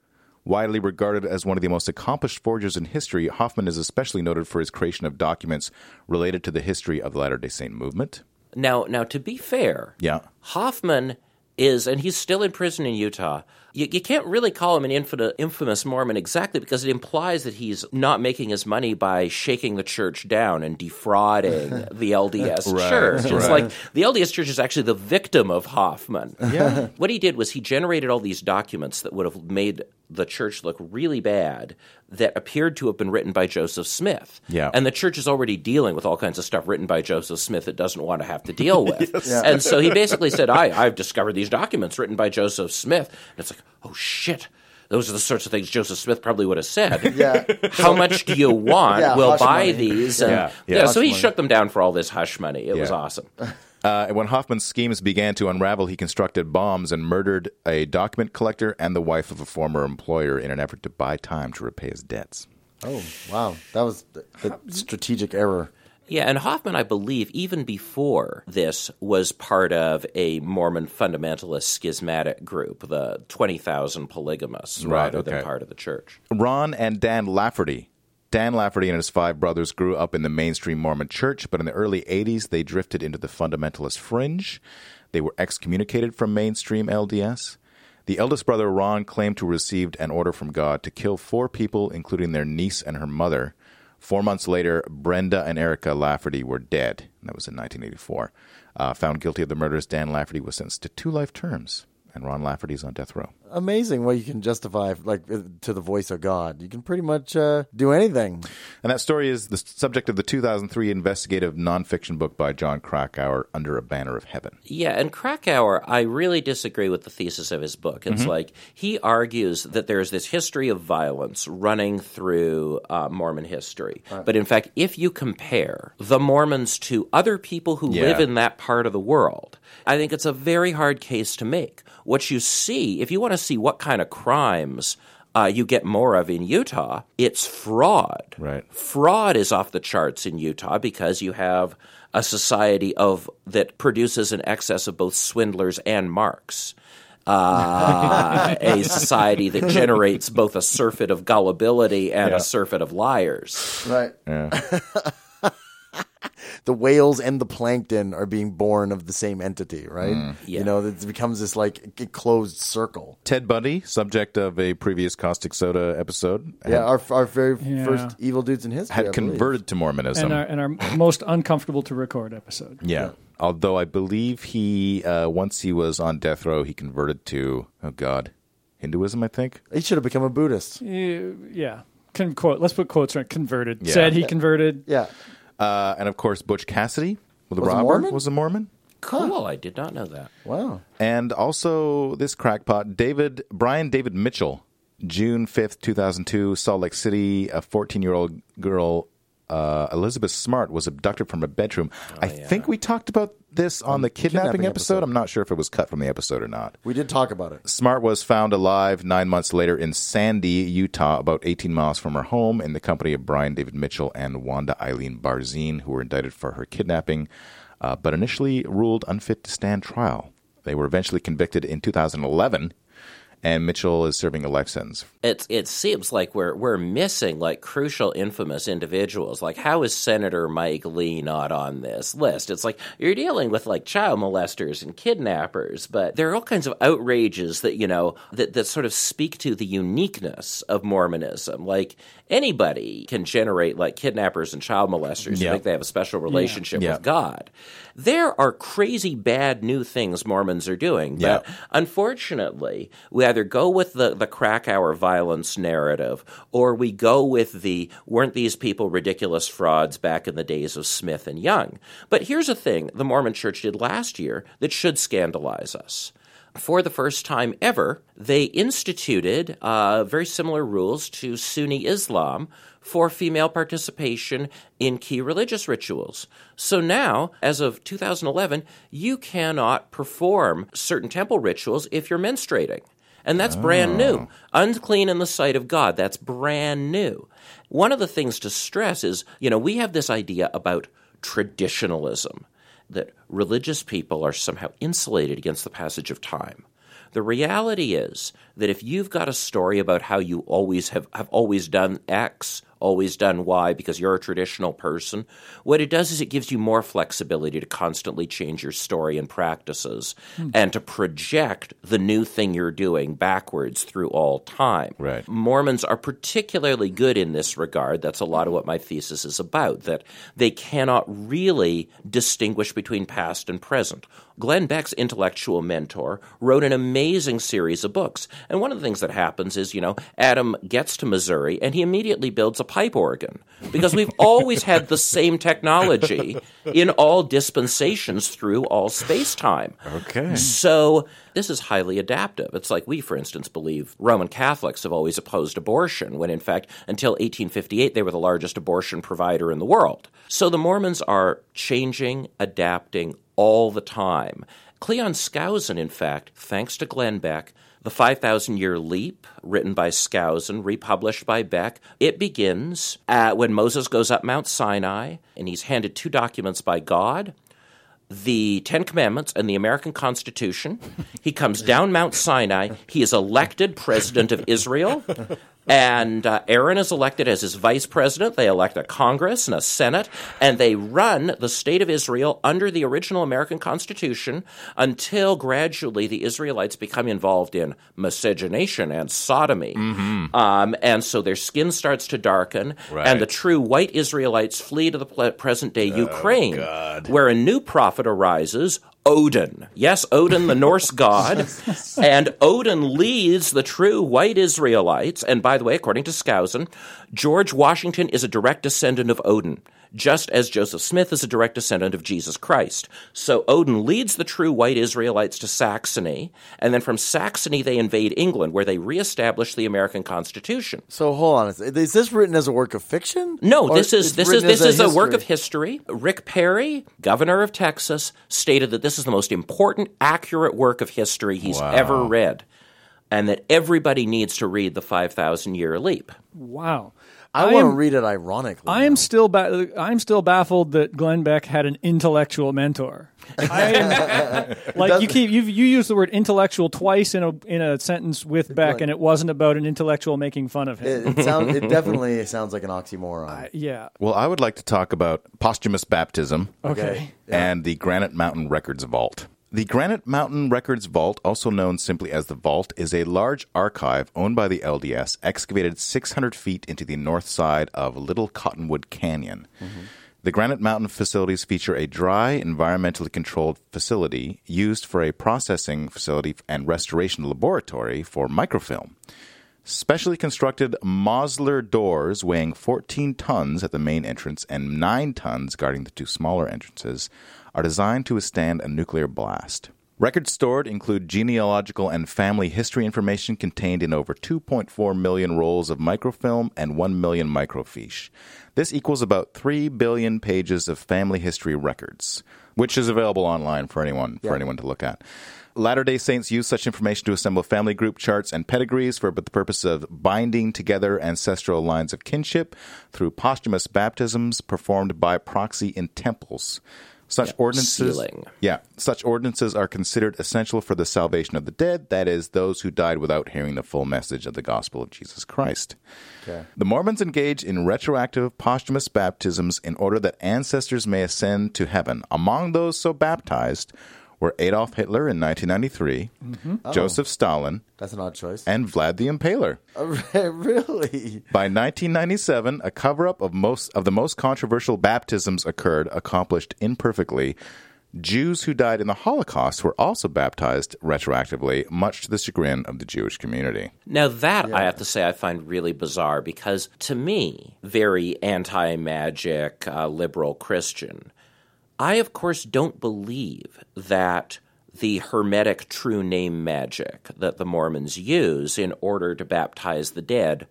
Widely regarded as one of the most accomplished forgers in history, Hofmann is especially noted for his creation of documents related to the history of the Latter day Saint movement. Now, now to be fair, Yeah. Hofmann is, and he's still in prison in Utah. You, you can't really call him an infamous, infamous Mormon exactly because it implies that he's not making his money by shaking the church down and defrauding the LDS Right, church. It's right. like the LDS church is actually the victim of Hofmann. Yeah. what he did was he generated all these documents that would have made the church look really bad that appeared to have been written by Joseph Smith. Yeah. And the church is already dealing with all kinds of stuff written by Joseph Smith it doesn't want to have to deal with. And so he basically said, I, I've discovered these documents written by Joseph Smith. And it's like, oh shit. Those are the sorts of things Joseph Smith probably would have said. Yeah. How much do you want? Yeah, we'll buy money. these. Yeah, And, yeah. yeah, Hush so he money. shook them down for all this hush money. It was awesome. Uh, and when Hofmann's schemes began to unravel, he constructed bombs and murdered a document collector and the wife of a former employer in an effort to buy time to repay his debts. Oh, wow. That was the, the strategic error. Yeah, and Hoffman, I believe, even before this, was part of a Mormon fundamentalist schismatic group, the 20,000 polygamists, Right, rather than part of the church. Ron and Dan Lafferty. Dan Lafferty and his five brothers grew up in the mainstream Mormon church, but in the early 80s, they drifted into the fundamentalist fringe. They were excommunicated from mainstream LDS. The eldest brother, Ron, claimed to have received an order from God to kill four people, including their niece and her mother. Four months later, Brenda and Erica Lafferty were dead. That was in 1984. Uh, found guilty of the murders, Dan Lafferty was sentenced to two life terms, and Ron Lafferty's on death row. Amazing what you can justify, like uh, to the voice of God. You can pretty much uh, do anything. And that story is the subject of the 2003 investigative nonfiction book by Jon Krakauer, Under a Banner of Heaven. Yeah, and Krakauer, I really disagree with the thesis of his book. It's like he argues that there's this history of violence running through uh, Mormon history. But in fact, if you compare the Mormons to other people who Yeah. live in that part of the world, I think it's a very hard case to make. What you see, if you want to see what kind of crimes uh, you get more of in Utah, it's fraud. Right. Fraud is off the charts in Utah because you have a society of that produces an excess of both swindlers and marks. Uh, a society that generates both a surfeit of gullibility and a surfeit of liars. Right. the whales and the plankton are being born of the same entity, right? Yeah. You know, it becomes this like closed circle. Ted Bundy, subject of a previous Caustic Soda episode, had, Yeah, our our very Yeah. first evil dudes in history. Had believe. converted to Mormonism. and our, and our most uncomfortable to record episode. yeah. Although I believe he, uh, once he was on death row, he converted to, oh God, Hinduism, I think. He should have become a Buddhist. Yeah. Con- quote, let's put quotes right. Converted. Yeah. Said he converted. Yeah. Uh, and of course, Butch Cassidy, the Was a robber, Mormon? was a Mormon. Cool. I did not know that. Wow. And also this crackpot, David Brian David Mitchell, June fifth, two thousand two, Salt Lake City. A fourteen-year-old girl, uh, Elizabeth Smart, was abducted from a bedroom. I think we talked about this on the kidnapping, kidnapping episode. episode. I'm not sure if it was cut from the episode or not. We did talk about it. Smart was found alive nine months later in Sandy, Utah, about 18 miles from her home, in the company of Brian David Mitchell and Wanda Eileen Barzine, who were indicted for her kidnapping, uh, but initially ruled unfit to stand trial. They were eventually convicted in 2011 and Mitchell is serving a life sentence. It it seems like we're we're missing like crucial, infamous individuals. Like, how is Senator Mike Lee not on this list? It's like you're dealing with like child molesters and kidnappers, but there are all kinds of outrages that you know that that sort of speak to the uniqueness of Mormonism. Like anybody can generate like kidnappers and child molesters. Yeah. who think they have a special relationship Yeah. with God. There are crazy bad new things Mormons are doing, but Yeah. unfortunately, we either go with the, the Krakauer violence narrative or we go with the weren't these people ridiculous frauds back in the days of Smith and Young. But here's a thing the Mormon church did last year that should scandalize us for the first time ever, they instituted uh, very similar rules to Sunni Islam for female participation in key religious rituals. So now, as of 2011, you cannot perform certain temple rituals if you're menstruating. And that's brand new. Oh. Unclean in the sight of God. That's brand new. One of the things to stress is, you know, we have this idea about traditionalism that religious people are somehow insulated against the passage of time. The reality is that if you've got a story about how you always have, have always done X, always done Y because you're a traditional person, what it does is it gives you more flexibility to constantly change your story and practices hmm. and to project the new thing you're doing backwards through all time. Right. Mormons are particularly good in this regard. That's a lot of what my thesis is about, that they cannot really distinguish between past and present. Glenn Beck's intellectual mentor wrote an amazing series of books. And one of the things that happens is, you know, Adam gets to Missouri and he immediately builds a pipe organ because we've always had the same technology in all dispensations through all space time. Okay. So this is highly adaptive. It's like we, for instance, believe Roman Catholics have always opposed abortion, when in fact, until 1858, they were the largest abortion provider in the world. So the Mormons are changing, adapting all the time. Cleon Skousen, in fact, thanks to Glenn Beck, the 5,000 Year Leap, written by Skousen, republished by Beck, it begins when Moses goes up Mount Sinai and he's handed two documents by God the Ten Commandments and the American Constitution. He comes down Mount Sinai. He is elected president of Israel. And uh, Aaron is elected as his vice president. They elect a Congress and a Senate, and they run the state of Israel under the original American Constitution until gradually the Israelites become involved in miscegenation and sodomy. Um, and so their skin starts to darken, Right. and the true white Israelites flee to the present day Ukraine, where a new prophet arises. Odin. Yes, Odin, the Norse god. and Odin leads the true white Israelites. And by the way, according to Skousen, George Washington is a direct descendant of Odin, just as Joseph Smith is a direct descendant of Jesus Christ. So Odin leads the true white Israelites to Saxony. And then from Saxony, they invade England, where they reestablish the American Constitution. So hold on, is is this written as a work of fiction? No, this is this is this is a work of history. Rick Perry, governor of Texas, stated that this is the most important, accurate work of history he's ever read, and that everybody needs to read the Five Thousand Year Leap. Wow. I, want to read it ironically. I am still ba- I'm still baffled that Glenn Beck had an intellectual mentor. Am, like you keep you you use the word intellectual twice in a in a sentence with Beck, and it wasn't about an intellectual making fun of him. It, it sounds. It definitely sounds like an oxymoron. yeah. Well, I would like to talk about posthumous baptism Okay. and the Granite Mountain Records Vault. The Granite Mountain Records Vault, also known simply as the Vault, is a large archive owned by the LDS, excavated 600 feet into the north side of Little Cottonwood Canyon. Mm-hmm. The Granite Mountain facilities feature a dry, environmentally controlled facility used for a processing facility and restoration laboratory for microfilm. Specially constructed Mosler doors weighing 14 tons at the main entrance and 9 tons guarding the two smaller entrances are designed to withstand a nuclear blast. Records stored include genealogical and family history information contained in over 2.4 million rolls of microfilm and 1 million microfiche. This equals about 3 billion pages of family history records, which is available online for anyone for anyone to look at. Latter day Saints use such information to assemble family group charts and pedigrees for the purpose of binding together ancestral lines of kinship through posthumous baptisms performed by proxy in temples. Such ordinances, sealing. yeah, such ordinances are considered essential for the salvation of the dead. That is, those who died without hearing the full message of the gospel of Jesus Christ. Okay. The Mormons engage in retroactive posthumous baptisms in order that ancestors may ascend to heaven. Among those so baptized were Adolf Hitler in 1993, Joseph Stalin, That's an odd choice. and Vlad the Impaler. really? By 1997, a cover-up of most of the most controversial baptisms occurred, accomplished imperfectly. Jews who died in the Holocaust were also baptized retroactively, much to the chagrin of the Jewish community. Now, that I have to say I find really bizarre because to me, very anti magic, uh, liberal Christian, I, of course, don't believe that the hermetic true name magic that the Mormons use in order to baptize the dead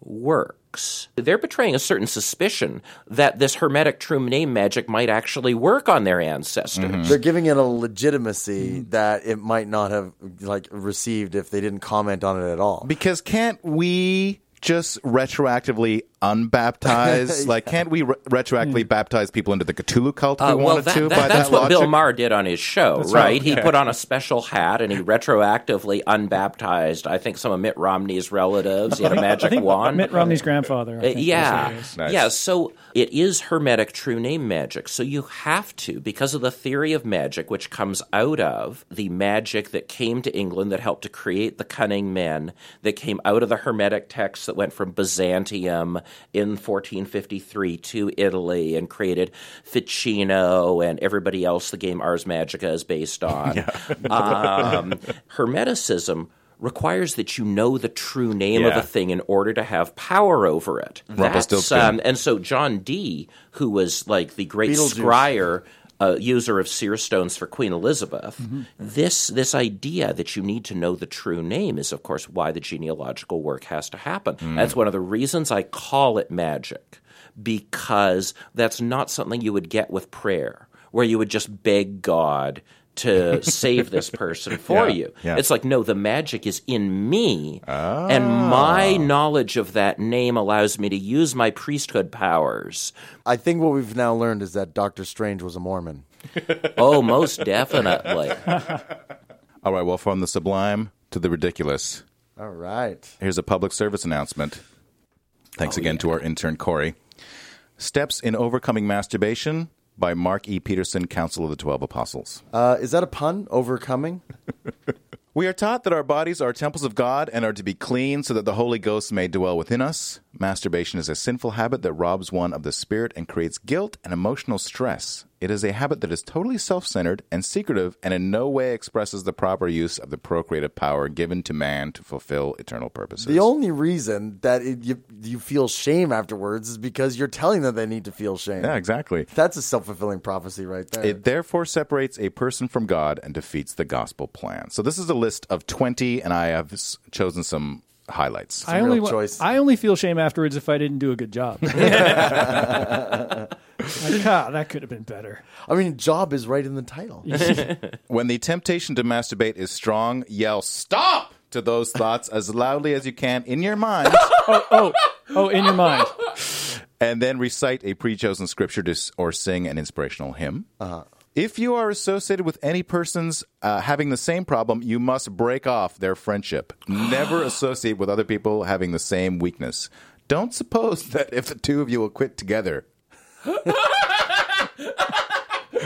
works. They're betraying a certain suspicion that this hermetic true name magic might actually work on their ancestors. Mm-hmm. They're giving it a legitimacy that it might not have like received if they didn't comment on it at all. Because can't we just retroactively unbaptize? Like, can't we re- retroactively baptize people into the Cthulhu cult if Uh, we well, wanted that, to? that- by that's that what? Bill Maher did on his show, right? right. He put on a special hat and he retroactively unbaptized, I think, some of Mitt Romney's relatives. He had a magic wand. Mitt Romney's grandfather. I Uh, think, yeah, what it is. Nice. yeah. So it is hermetic true name magic. So you have to, because of the theory of magic, which comes out of the magic that came to England that helped to create the cunning men, that came out of the hermetic texts that went from Byzantium in 1453 to Italy and created Ficino and everybody else the game Ars Magica is based on. um, Hermeticism requires that you know the true name of a thing in order to have power over it. That's, um, and so John Dee, who was like the great scryer, uh, user of seer stones for Queen Elizabeth, this this idea that you need to know the true name is, of course, why the genealogical work has to happen. That's one of the reasons I call it magic, because that's not something you would get with prayer, where you would just beg God. To save this person for Yeah, you. yeah. It's like, no, the magic is in me. And ah. my knowledge of that name allows me to use my priesthood powers. I think what we've now learned is that Doctor Strange was a Mormon. Oh, most definitely. All right, well, from the sublime to the ridiculous, All right. here's a public service announcement. Thanks oh, again to our intern, Corey. Steps in Overcoming Masturbation by Mark E. Petersen, Council of the Twelve Apostles. Uh, is that a pun? Overcoming? We are taught that our bodies are temples of God and are to be clean so that the Holy Ghost may dwell within us. Masturbation is a sinful habit that robs one of the spirit and creates guilt and emotional stress. It is a habit that is totally self centered and secretive and in no way expresses the proper use of the procreative power given to man to fulfill eternal purposes. The only reason that it, you you feel shame afterwards is because you're telling them they need to feel shame. yeah, exactly. That's a self fulfilling prophecy right there. It therefore separates a person from God and defeats the gospel plan. So this is a list of 20, and I have chosen some highlights. I only real choice. I only feel shame afterwards if I didn't do a good job. like, ah, that could have been better. I mean, job is right in the title. When the temptation to masturbate is strong, yell "Stop!" to those thoughts as loudly as you can in your mind, Oh, oh, in your mind. and then recite a pre-chosen scripture to, or sing an inspirational hymn. If you are associated with any persons uh, having the same problem, you must break off their friendship. Never associate with other people having the same weakness. Don't suppose that if the two of you will quit together,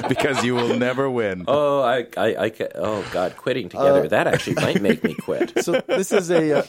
because you will never win. Oh, I, I, I ca- oh God, quitting together. that actually might make me quit. So this is a. Uh,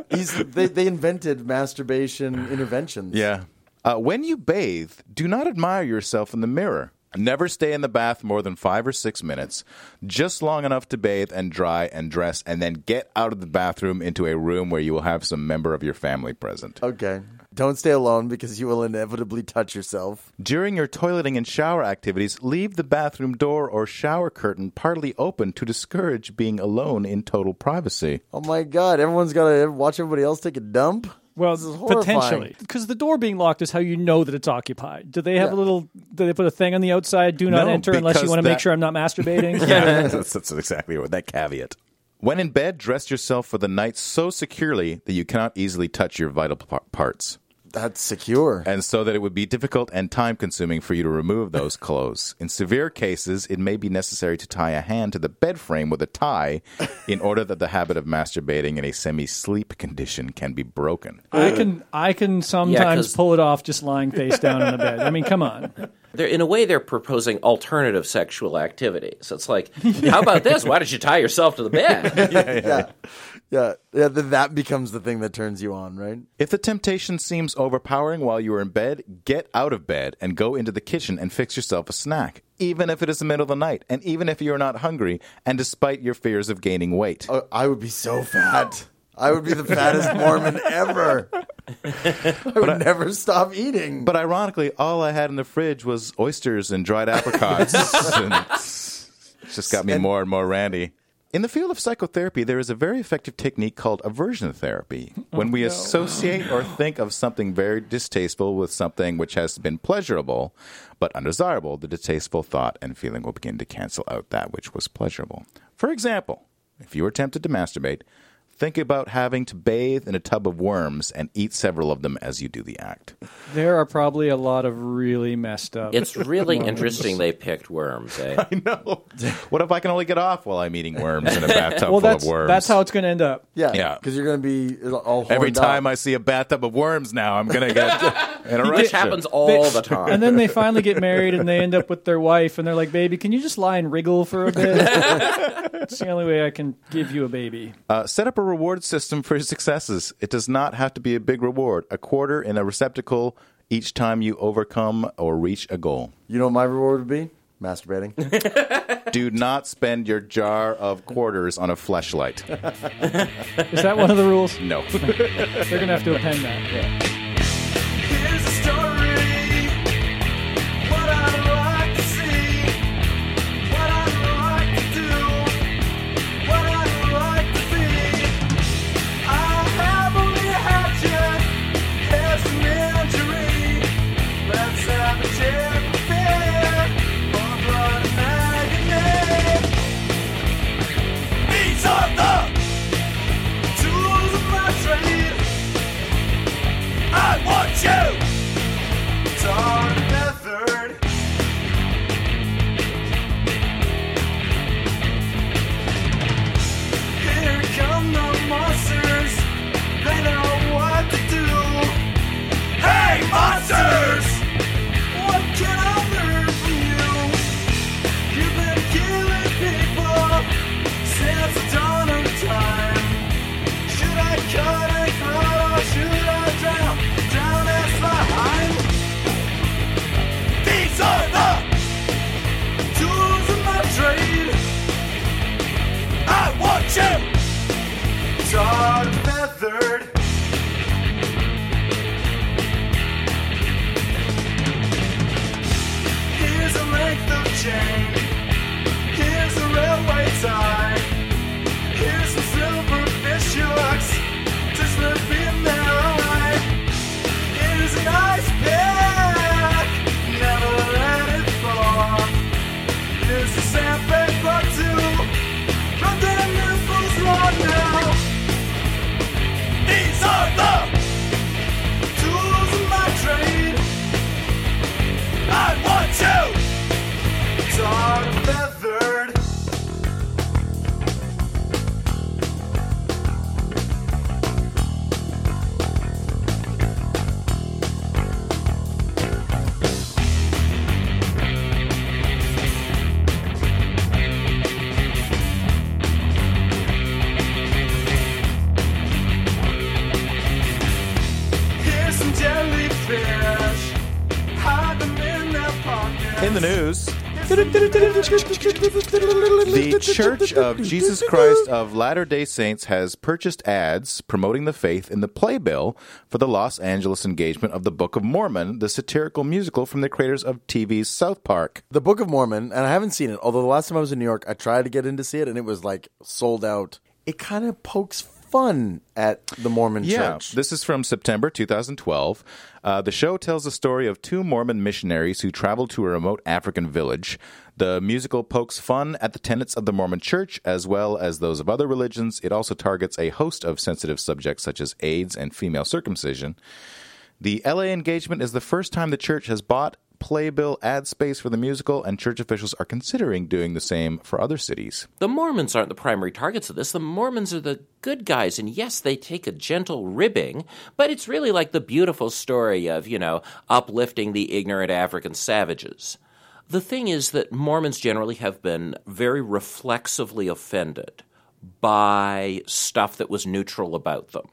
he's, they, they invented masturbation interventions. Yeah. Uh, when you bathe, do not admire yourself in the mirror. Never stay in the bath more than five or six minutes, just long enough to bathe and dry and dress, and then get out of the bathroom into a room where you will have some member of your family present. Okay. Don't stay alone because you will inevitably touch yourself. During your toileting and shower activities, leave the bathroom door or shower curtain partly open to discourage being alone in total privacy. Oh my God! Everyone's got to watch everybody else take a dump. Well, This is potentially, because the door being locked is how you know that it's occupied. Do they have Yeah. a little? Do they put a thing on the outside? Do not No, enter unless you want to make sure I'm not masturbating. Yeah, that's, that's exactly what that caveat. When in bed, dress yourself for the night so securely that you cannot easily touch your vital par- parts. That's secure. and so that it would be difficult and time consuming for you to remove those clothes. In severe cases, it may be necessary to tie a hand to the bed frame with a tie in order that the habit of masturbating in a semi sleep condition can be broken. I can I can sometimes 'cause- pull it off just lying face down in the bed. I mean, come on. They're, in a way, they're proposing alternative sexual activities. It's like, how about this? Why don't you tie yourself to the bed? yeah. Yeah. Yeah. Then that becomes the thing that turns you on, right? If the temptation seems overpowering while you are in bed, get out of bed and go into the kitchen and fix yourself a snack, even if it is the middle of the night, and even if you're not hungry, and despite your fears of gaining weight. Oh, I would be so fat. I would be the fattest Mormon ever. I would never stop eating. But ironically, all I had in the fridge was oysters and dried apricots. and it's just got me more and more randy. In the field of psychotherapy, there is a very effective technique called aversion therapy. Oh, when we associate or think of something very distasteful with something which has been pleasurable but undesirable, the distasteful thought and feeling will begin to cancel out that which was pleasurable. For example, if you are tempted to masturbate, think about having to bathe in a tub of worms and eat several of them as you do the act. There are probably a lot of really messed up. It's really interesting they picked worms, eh? know. What if I can only get off while I'm eating worms in a bathtub well, full that's of worms? that's how it's going to end up. yeah. Yeah. Because you're going to be all Every time up. I see a bathtub of worms now, I'm going to get an erection. Which happens all the time. And then they finally get married and they end up with their wife and they're like, "Baby, can you just lie and wriggle for a bit?" it's the only way I can give you a baby. Uh, set up a reward system for your successes. It does not have to be a big reward. A quarter in a receptacle each time you overcome or reach a goal. You know what my reward would be? Masturbating. Do not spend your jar of quarters on a fleshlight. Is that one of the rules? No. They're going to have to append that. Here's you tarred the Church of Jesus Christ of Latter day Saints has purchased ads promoting the faith in the playbill for the Los Angeles engagement of the Book of Mormon, the satirical musical from the creators of TV's South Park. the Book of Mormon, and I haven't seen it. Although the last time I was in New York, I tried to get in to see it, and it was like sold out. It kind of pokes fun at the Mormon Yeah, church. this is from September 2012. Uh, the show tells the story of two Mormon missionaries who traveled to a remote African village. The musical pokes fun at the tenets of the Mormon church as well as those of other religions. It also targets a host of sensitive subjects such as AIDS and female circumcision. The LA engagement is the first time the church has bought playbill ad space for the musical, and church officials are considering doing the same for other cities. The Mormons aren't the primary targets of this. The Mormons are the good guys, and yes, they take a gentle ribbing, but it's really like the beautiful story of, you know, uplifting the ignorant African savages. The thing is that Mormons generally have been very reflexively offended by stuff that was neutral about them,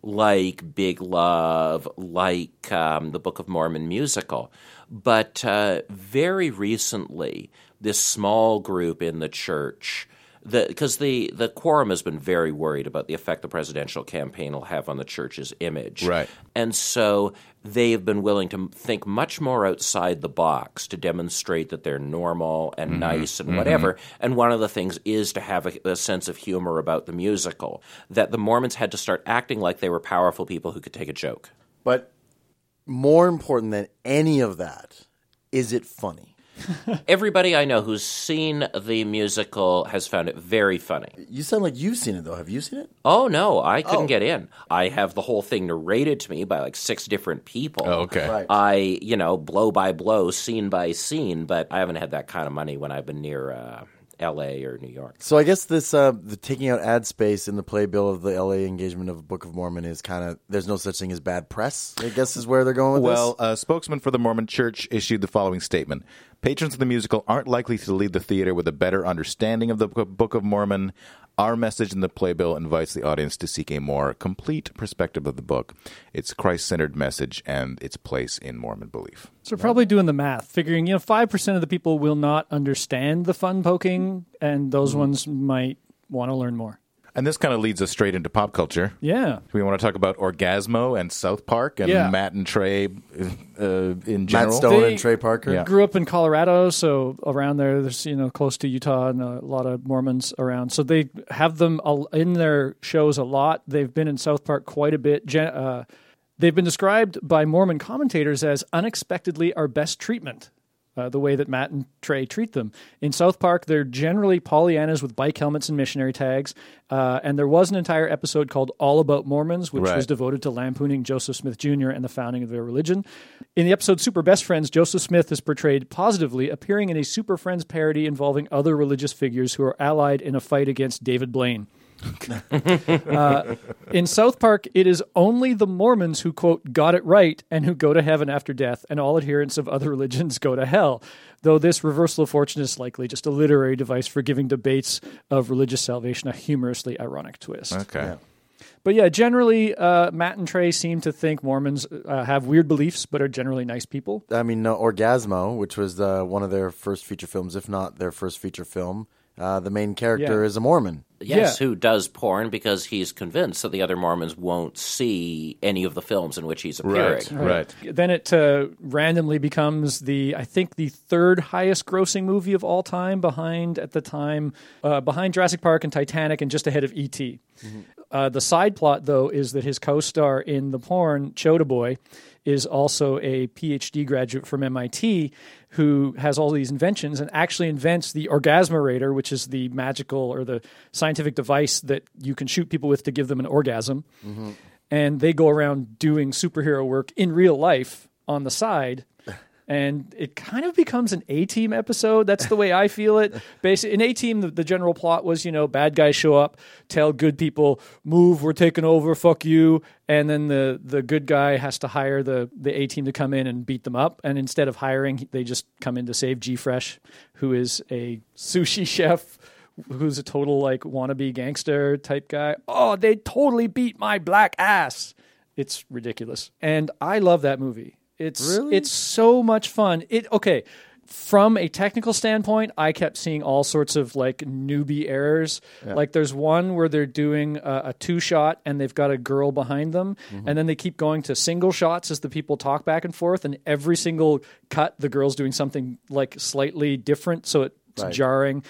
like Big Love, like um, the Book of Mormon musical. But uh, very recently, this small group in the church because the, the quorum has been very worried about the effect the presidential campaign will have on the church's image. Right. And so they have been willing to think much more outside the box to demonstrate that they're normal and mm-hmm. nice and mm-hmm. whatever. And one of the things is to have a, a sense of humor about the musical, that the Mormons had to start acting like they were powerful people who could take a joke. But more important than any of that, is it funny? Everybody I know who's seen the musical has found it very funny. You sound like you've seen it though. Have you seen it? Oh no, I couldn't Oh. get in. I have the whole thing narrated to me by like six different people. Oh, okay. Right. I, you know, blow by blow, scene by scene, but I haven't had that kind of money when I've been near uh, L.A. or New York. So I guess this uh, the taking out ad space in the playbill of the LA engagement of Book of Mormon is kind of there's no such thing as bad press. I guess is where they're going with Well, this. a spokesman for the Mormon Church issued the following statement Patrons of the musical aren't likely to leave the theater with a better understanding of the Book of Mormon. Our message in the playbill invites the audience to seek a more complete perspective of the book, its Christ centered message, and its place in Mormon belief. So probably doing the math, figuring you know five percent of the people will not understand the fun poking, and those hmm. ones might want to learn more. And this kind of leads us straight into pop culture. Yeah, We want to talk about Orgazmo and South Park and Yeah. Matt and Trey uh, in general. Matt. Stone They- and Trey Parker. Yeah. grew up in Colorado, so around there, there's you know close to Utah and a lot of Mormons around. So they have them al- in their shows a lot. They've been in South Park quite a bit. Gen- uh, they've been described by Mormon commentators as unexpectedly our best treatment. Uh, the way that Matt and Trey treat them. In South Park, they're generally Pollyannas with bike helmets and missionary tags. Uh, and there was an entire episode called All About Mormons, which Right. was devoted to lampooning Joseph Smith Jr. and the founding of their religion. In the episode Super Best Friends, Joseph Smith is portrayed positively, appearing in a Super Friends parody involving other religious figures who are allied in a fight against David Blaine. Uh, in South Park, it is only the Mormons who, quote, got it right and who go to heaven after death, and all adherents of other religions go to hell. Though this reversal of fortune is likely just a literary device for giving debates of religious salvation a humorously ironic twist. Okay. But yeah, generally, uh, Matt and Trey seem to think Mormons uh, have weird beliefs, but are generally nice people. I mean, no, Orgazmo, which was uh, one of their first feature films, if not their first feature film. Uh, the main character Yeah. is a Mormon. Yes, Yeah. who does porn because he's convinced that the other Mormons won't see any of the films in which he's appearing. Right. Right. Then it uh, randomly becomes the, I think, the third highest grossing movie of all time, behind at the time, uh, behind Jurassic Park and Titanic, and just ahead of E.T. Uh, the side plot, though, is that his co-star in the porn, Choda Boy, is also a PhD graduate from MIT who has all these inventions and actually invents the orgazmorator, which is the magical or the scientific device that you can shoot people with to give them an orgasm. Mm-hmm. And they go around doing superhero work in real life on the side. And it kind of becomes an A team episode. That's the way I feel it. Basically, in A team, the, the general plot was, you know, bad guys show up, tell good people, "Move, we're taking over, fuck you," and then the the good guy has to hire the the A team to come in and beat them up. And instead of hiring, they just come in to save G Fresh, who is a sushi chef who's a total like wannabe gangster type guy. Oh, they totally beat my black ass. It's ridiculous. And I love that movie. It's Really? it's so much fun. It okay. From a technical standpoint, I kept seeing all sorts of like newbie errors. Like there's one where they're doing a, a two shot and they've got a girl behind them, mm-hmm. and then they keep going to single shots as the people talk back and forth. And every single cut, the girl's doing something like slightly different, so it's Right. jarring.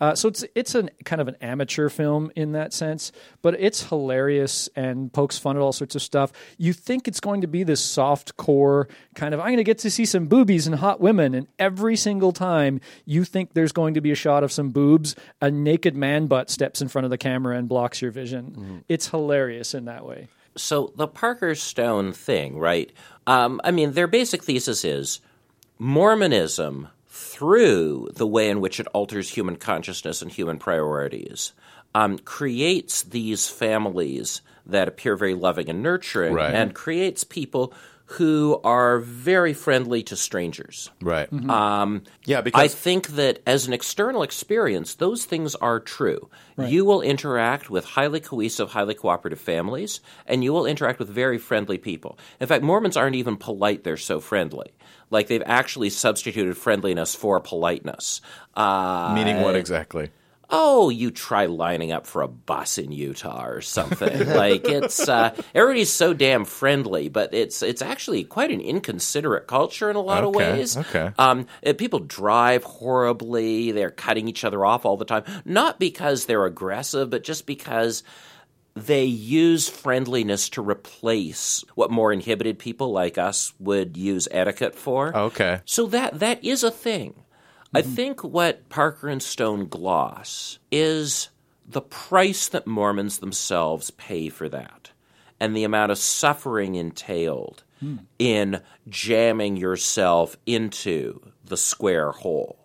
Uh, so it's it's an kind of an amateur film in that sense, but it's hilarious and pokes fun at all sorts of stuff. You think it's going to be this soft core kind of I'm going to get to see some boobies and hot women, and every single time you think there's going to be a shot of some boobs, a naked man butt steps in front of the camera and blocks your vision. It's hilarious in that way. So the Parker Stone thing, right? Um, I mean, their basic thesis is Mormonism, through the way in which it alters human consciousness and human priorities, um, creates these families that appear very loving and nurturing, Right. and creates people who are very friendly to strangers. Right. Um, Yeah, I think that as an external experience, those things are true. You will interact with highly cohesive, highly cooperative families, and you will interact with very friendly people. In fact, Mormons aren't even polite, they're so friendly. Like they've actually substituted friendliness for politeness. Uh, meaning what exactly? oh, you try lining up for a bus in Utah or something. like it's uh, everybody's so damn friendly, but it's it's actually quite an inconsiderate culture in a lot of ways. okay. Um, people drive horribly. They're cutting each other off all the time, not because they're aggressive, but just because. They use friendliness to replace what more inhibited people like us would use etiquette for. Okay. So that that is a thing. I mm-hmm. think what Parker and Stone gloss is the price that Mormons themselves pay for that and the amount of suffering entailed hmm. in jamming yourself into the square hole.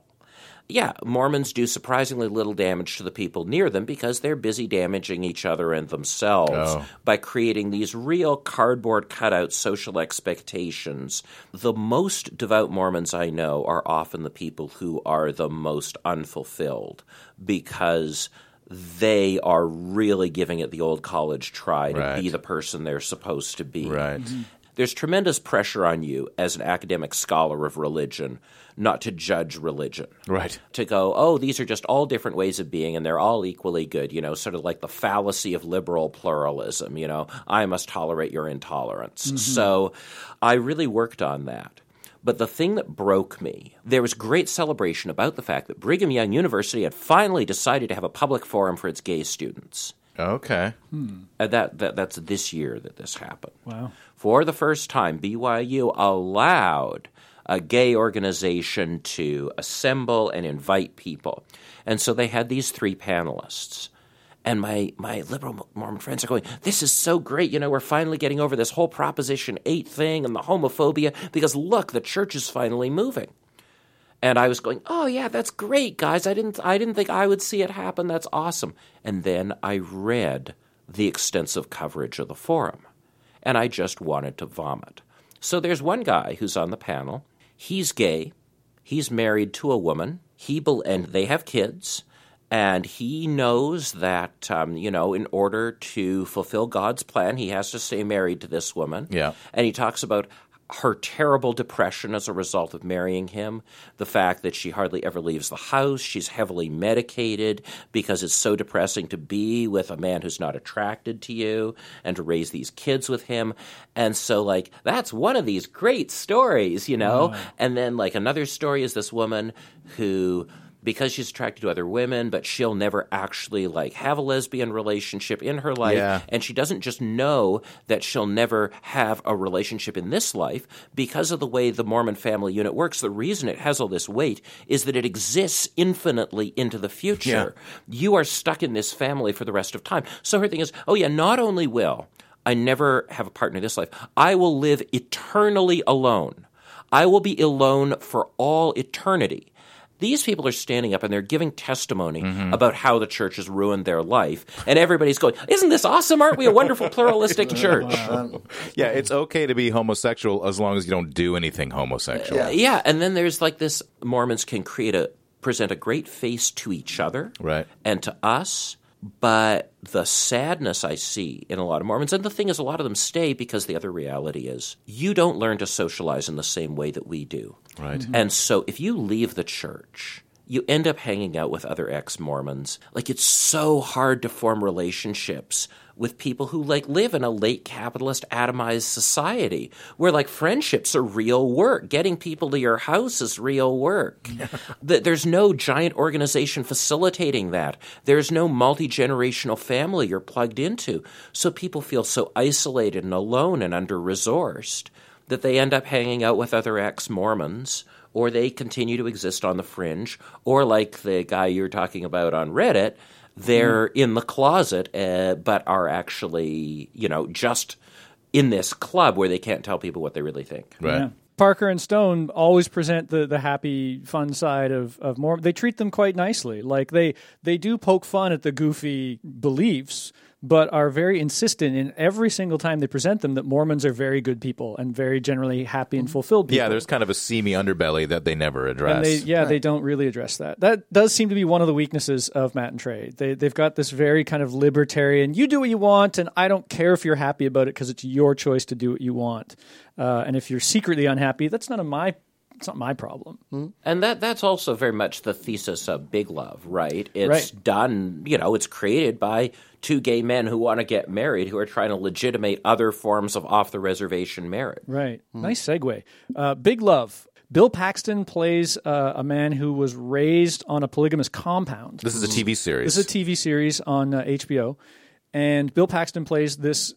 Yeah, Mormons do surprisingly little damage to the people near them because they're busy damaging each other and themselves Oh. by creating these real cardboard cutout social expectations. The most devout Mormons I know are often the people who are the most unfulfilled because they are really giving it the old college try to Right. be the person they're supposed to be Right. Mm-hmm. There's tremendous pressure on you as an academic scholar of religion not to judge religion. Right. To go, oh, these are just all different ways of being and they're all equally good, you know, sort of like the fallacy of liberal pluralism, you know, I must tolerate your intolerance. Mm-hmm. So I really worked on that. But the thing that broke me, there was great celebration about the fact that Brigham Young University had finally decided to have a public forum for its gay students. Okay. And that, that that's this year that this happened. Wow. For the first time, BYU allowed a gay organization to assemble and invite people. And so they had these three panelists. And my, my liberal Mormon friends are going, This is so great. You know, we're finally getting over this whole Proposition 8 thing and the homophobia because look, the church is finally moving. And I was going, "Oh yeah, that's great, guys. I didn't I didn't think I would see it happen. That's awesome." And then I read the extensive coverage of the forum, and I just wanted to vomit. So there's one guy who's on the panel. He's gay. He's married to a woman. He bel and they have kids. And he knows that, um, you know, in order to fulfill God's plan, he has to stay married to this woman. Yeah. And he talks about her terrible depression as a result of marrying him, the fact that she hardly ever leaves the house, she's heavily medicated because it's so depressing to be with a man who's not attracted to you and to raise these kids with him. And so like that's one of these great stories, you know? And then like another story is this woman who because she's attracted to other women, but she'll never actually like have a lesbian relationship in her life, Yeah. and she doesn't just know that she'll never have a relationship in this life because of the way the Mormon family unit works. The reason it has all this weight is that it exists infinitely into the future. You are stuck in this family for the rest of time. So her thing is, oh yeah, not only will I never have a partner in this life, I will live eternally alone. I will be alone for all eternity. These people are standing up and they're giving testimony mm-hmm. about how the church has ruined their life. And everybody's going, Isn't this awesome? Aren't we a wonderful pluralistic church? Yeah, it's okay to be homosexual as long as you don't do anything homosexual. Yeah. Yeah, and then there's like this Mormons can create a present a great face to each other Right. and to us. But the sadness I see in a lot of Mormons, and the thing is, a lot of them stay because the other reality is you don't learn to socialize in the same way that we do. Right. Mm-hmm. And so if you leave the church, you end up hanging out with other ex Mormons. Like it's so hard to form relationships with people who like live in a late capitalist atomized society where like friendships are real work. Getting people to your house is real work. Th- There's no giant organization facilitating that. There's no multi generational family you're plugged into. So people feel so isolated and alone and under resourced that they end up hanging out with other ex Mormons, or they continue to exist on the fringe, or like the guy you're talking about on Reddit, they're in the closet, uh, but are actually, you know, just in this club where they can't tell people what they really think. Right. Yeah. Parker and Stone always present the, the happy, fun side of, of Mormon. They treat them quite nicely. Like they they do poke fun at the goofy beliefs, but are very insistent in every single time they present them that Mormons are very good people and very generally happy and fulfilled people. Yeah, there's kind of a seamy underbelly that they never address. And they, yeah, they don't really address that. That does seem to be one of the weaknesses of Matt and Trey. They, they've got this very kind of libertarian, you do what you want, and I don't care if you're happy about it because it's your choice to do what you want. Uh, and if you're secretly unhappy, that's none of my it's not my problem. And that that's also very much the thesis of Big Love, right? It's Right. done, you know, it's created by two gay men who want to get married who are trying to legitimate other forms of off the reservation marriage. Right. Nice segue. Uh, Big Love. Bill Paxton plays uh, a man who was raised on a polygamous compound. this is a TV series. This is a TV series on uh, HBO, and Bill Paxton plays this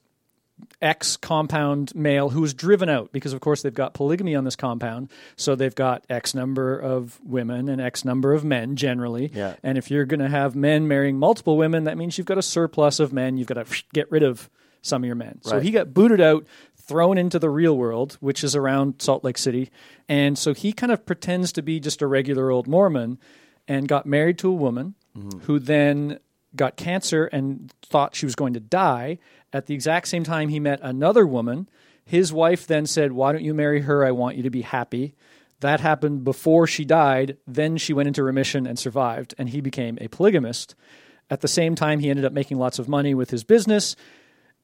ex compound male who was driven out because, of course, they've got polygamy on this compound. So they've got X number of women and X number of men generally. Yeah. And if you're going to have men marrying multiple women, that means you've got a surplus of men. You've got to get rid of some of your men. So he got booted out. Thrown into the real world, which is around Salt Lake City. And so he kind of pretends to be just a regular old Mormon and got married to a woman mm-hmm. who then got cancer and thought she was going to die. At the exact same time, he met another woman. His wife then said, Why don't you marry her? I want you to be happy. That happened before she died. Then she went into remission and survived, and he became a polygamist. At the same time, he ended up making lots of money with his business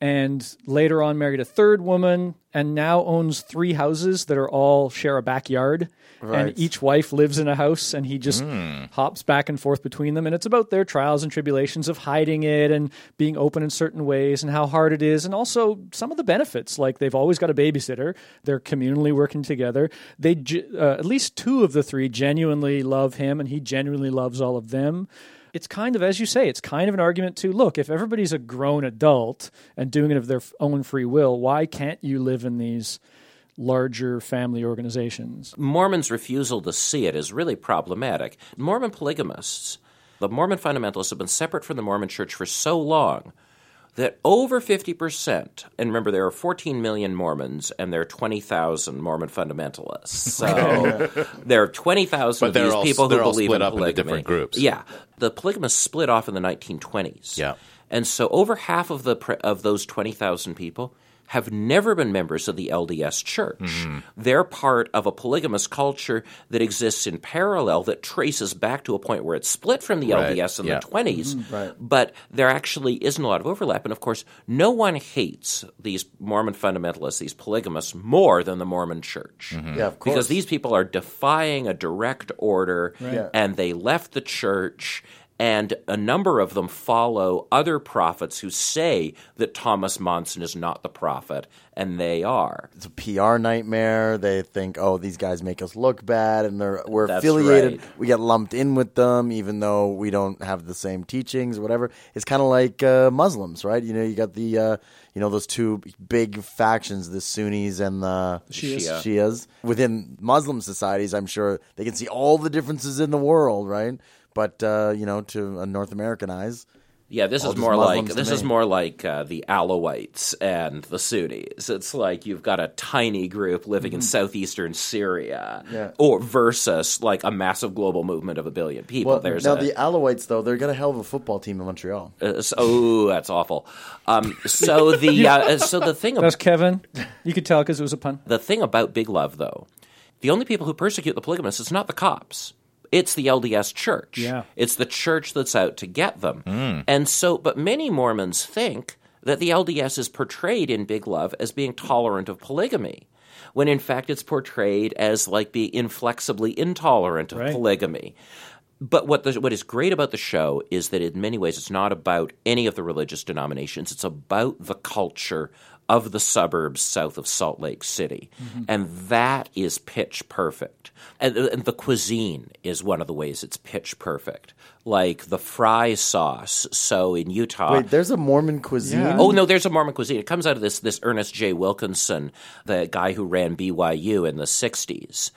and later on married a third woman and now owns three houses that are all share a backyard. Right. and each wife lives in a house and he just hops back and forth between them. And it's about their trials and tribulations of hiding it and being open in certain ways and how hard it is and also some of the benefits. Like they've always got a babysitter. They're communally working together. They uh, at least two of the three genuinely love him and he genuinely loves all of them it's kind of as you say it's kind of an argument to look if everybody's a grown adult and doing it of their own free will why can't you live in these larger family organizations Mormons' refusal to see it is really problematic. Mormon polygamists, the Mormon fundamentalists, have been separate from the Mormon church for so long that over 50%, and remember there are 14 million Mormons and there are 20,000 Mormon fundamentalists. So there are 20,000 But of they're these all- people they're who all believe split in up into polygamy. different groups. Yeah. The polygamists split off in the 1920s. Yeah. And so over half of the of those 20,000 people have never been members of the LDS church. Mm-hmm. They're part of a polygamous culture that exists in parallel that traces back to a point where it split from the Right, LDS in yeah. the 20s. right. But there actually isn't a lot of overlap. And of course, no one hates these Mormon fundamentalists, these polygamists, more than the Mormon church. Mm-hmm. Yeah, of course. Because these people are defying a direct order Yeah. and they left the church. And a number of them follow other prophets who say that Thomas Monson is not the prophet, and they are. it's a PR nightmare. They think, oh, these guys make us look bad, and they're we're That's affiliated. right. We get lumped in with them, even though we don't have the same teachings or whatever. It's kind of like uh, Muslims, right? You know, you got the uh, you know those two big factions, the Sunnis and the Shias. Shia. Shias. Within Muslim societies, I'm sure they can see all the differences in the world, right? But uh, you know, to a North American eyes, Yeah, this is more like Muslims to this is more like uh, the Alawites and the Sunnis. It's like you've got a tiny group living in southeastern Syria, Mm-hmm. Yeah. or versus like a massive global movement of a billion people. well, There's now a, the Alawites though they're got a hell of a football team in Montreal. uh, so- oh, that's awful. Um, so the uh, so the thing that's about kevin you could tell because it was a pun the thing about Big Love though, the only people who persecute the polygamists is not the cops. It's the LDS church. Yeah. It's the church that's out to get them. Mm. And so, but many Mormons think that the LDS is portrayed in Big Love as being tolerant of polygamy, when in fact it's portrayed as like being inflexibly intolerant of Right. polygamy. But what the, what is great about the show is that in many ways it's not about any of the religious denominations. It's about the culture of the suburbs south of Salt Lake City, mm-hmm. and that is pitch perfect. And, uh, and the cuisine is one of the ways it's pitch perfect, like the fry sauce. So in Utah, Wait, there's a Mormon cuisine. Yeah. Oh no, there's a Mormon cuisine. It comes out of this this Ernest J. Wilkinson, the guy who ran BYU in the '60s,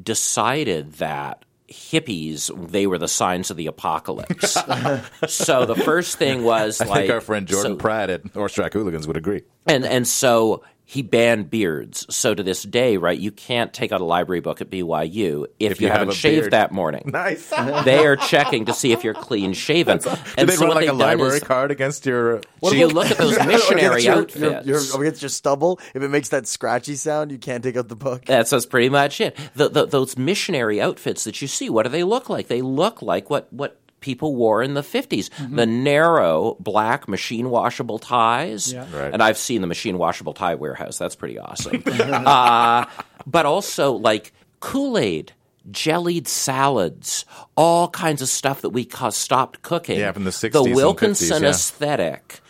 decided that hippies, they were the signs of the apocalypse. so the first thing was I like think our friend Jordan so- Pratt at Horse Track Hooligans would agree. and and so he banned beards. So to this day, right, you can't take out a library book at BYU if, If you, you have haven't a shaved beard. that morning. Nice. they are checking to see if you're clean shaven. And they so run like a library is- card against your? Uh, so you look at those missionary your, outfits. your, your, against your stubble, if it makes that scratchy sound, you can't take out the book. That's, that's pretty much it. The, the, those missionary outfits that you see, what do they look like? They look like what, what people wore in the 50s. The narrow black machine washable ties. Yeah. Right. And I've seen the machine washable tie warehouse. That's pretty awesome. uh, but also like Kool Aid. Jellied salads, all kinds of stuff that we ca- stopped cooking. Yeah, from the 60s The and Wilkinson 50s, yeah. aesthetic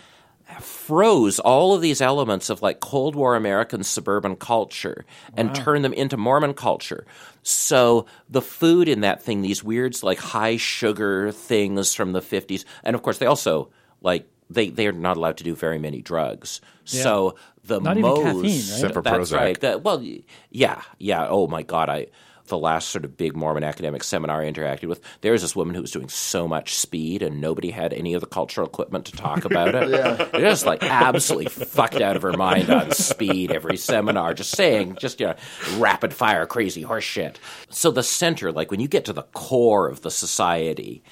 froze all of these elements of like Cold War American suburban culture and turned them into Mormon culture. So the food in that thing, these weird like high sugar things from the 50s, and of course they also like they they're not allowed to do very many drugs. So the Not even caffeine, right? That's Prozac. right. That- well, yeah, yeah. Oh my God, I the last sort of big Mormon academic seminar I interacted with, there was this woman who was doing so much speed, and nobody had any of the cultural equipment to talk about it. They're just like absolutely fucked out of her mind on speed every seminar, just saying, just you know, rapid fire, crazy horse shit. So the center, like when you get to the core of the society.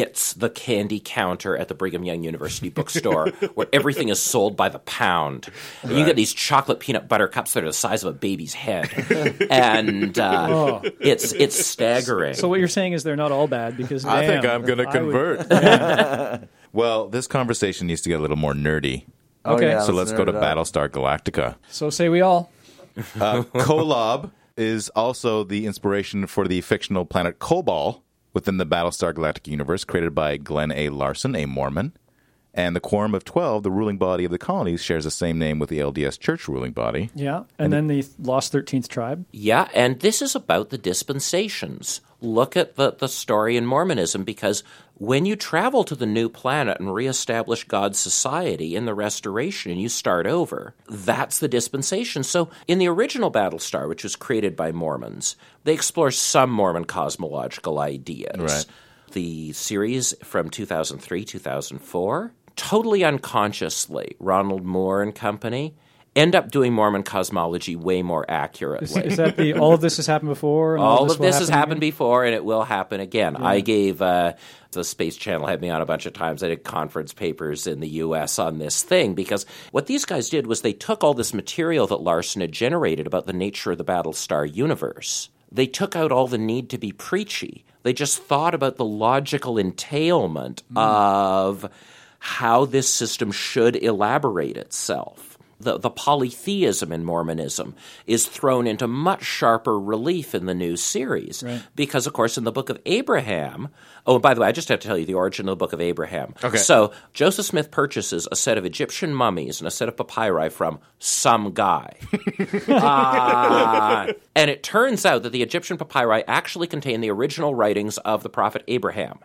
It's the candy counter at the Brigham Young University bookstore where everything is sold by the pound. And you get these chocolate peanut butter cups that are the size of a baby's head. and uh, it's it's staggering. So what you're saying is they're not all bad because I think I'm going to I would- convert. well, this conversation needs to get a little more nerdy. Okay. yeah, so let's go to up. Battlestar Galactica. So say we all. Kolob is also the inspiration for the fictional planet Kobol within the Battlestar Galactica universe, created by Glen A. Larson, a Mormon. And the Quorum of Twelve, the ruling body of the colonies, shares the same name with the LDS Church ruling body. Yeah, and then the lost thirteenth tribe. Yeah, and this is about the dispensations. Look at the, the story in Mormonism because when you travel to the new planet and reestablish God's society in the restoration and you start over, that's the dispensation. So in the original Battlestar, which was created by Mormons, they explore some Mormon cosmological ideas. Right. The series from 2003 2004, totally unconsciously, Ronald Moore and company end up doing Mormon cosmology way more accurately. Is that the all of this has happened before? And All this of will this has happen happened again? before, and it will happen again. I gave uh, the Space Channel had me on a bunch of times. I did conference papers in the U.S. on this thing because what these guys did was they took all this material that Larson had generated about the nature of the Battlestar universe. They took out all the need to be preachy. They just thought about the logical entailment of how this system should elaborate itself the, the polytheism in Mormonism is thrown into much sharper relief in the new series. Because, of course, in the book of Abraham, oh, and by the way, I just have to tell you the origin of the book of Abraham. Okay. So, Joseph Smith purchases a set of Egyptian mummies and a set of papyri from some guy. Uh, and it turns out that the Egyptian papyri actually contain the original writings of the prophet Abraham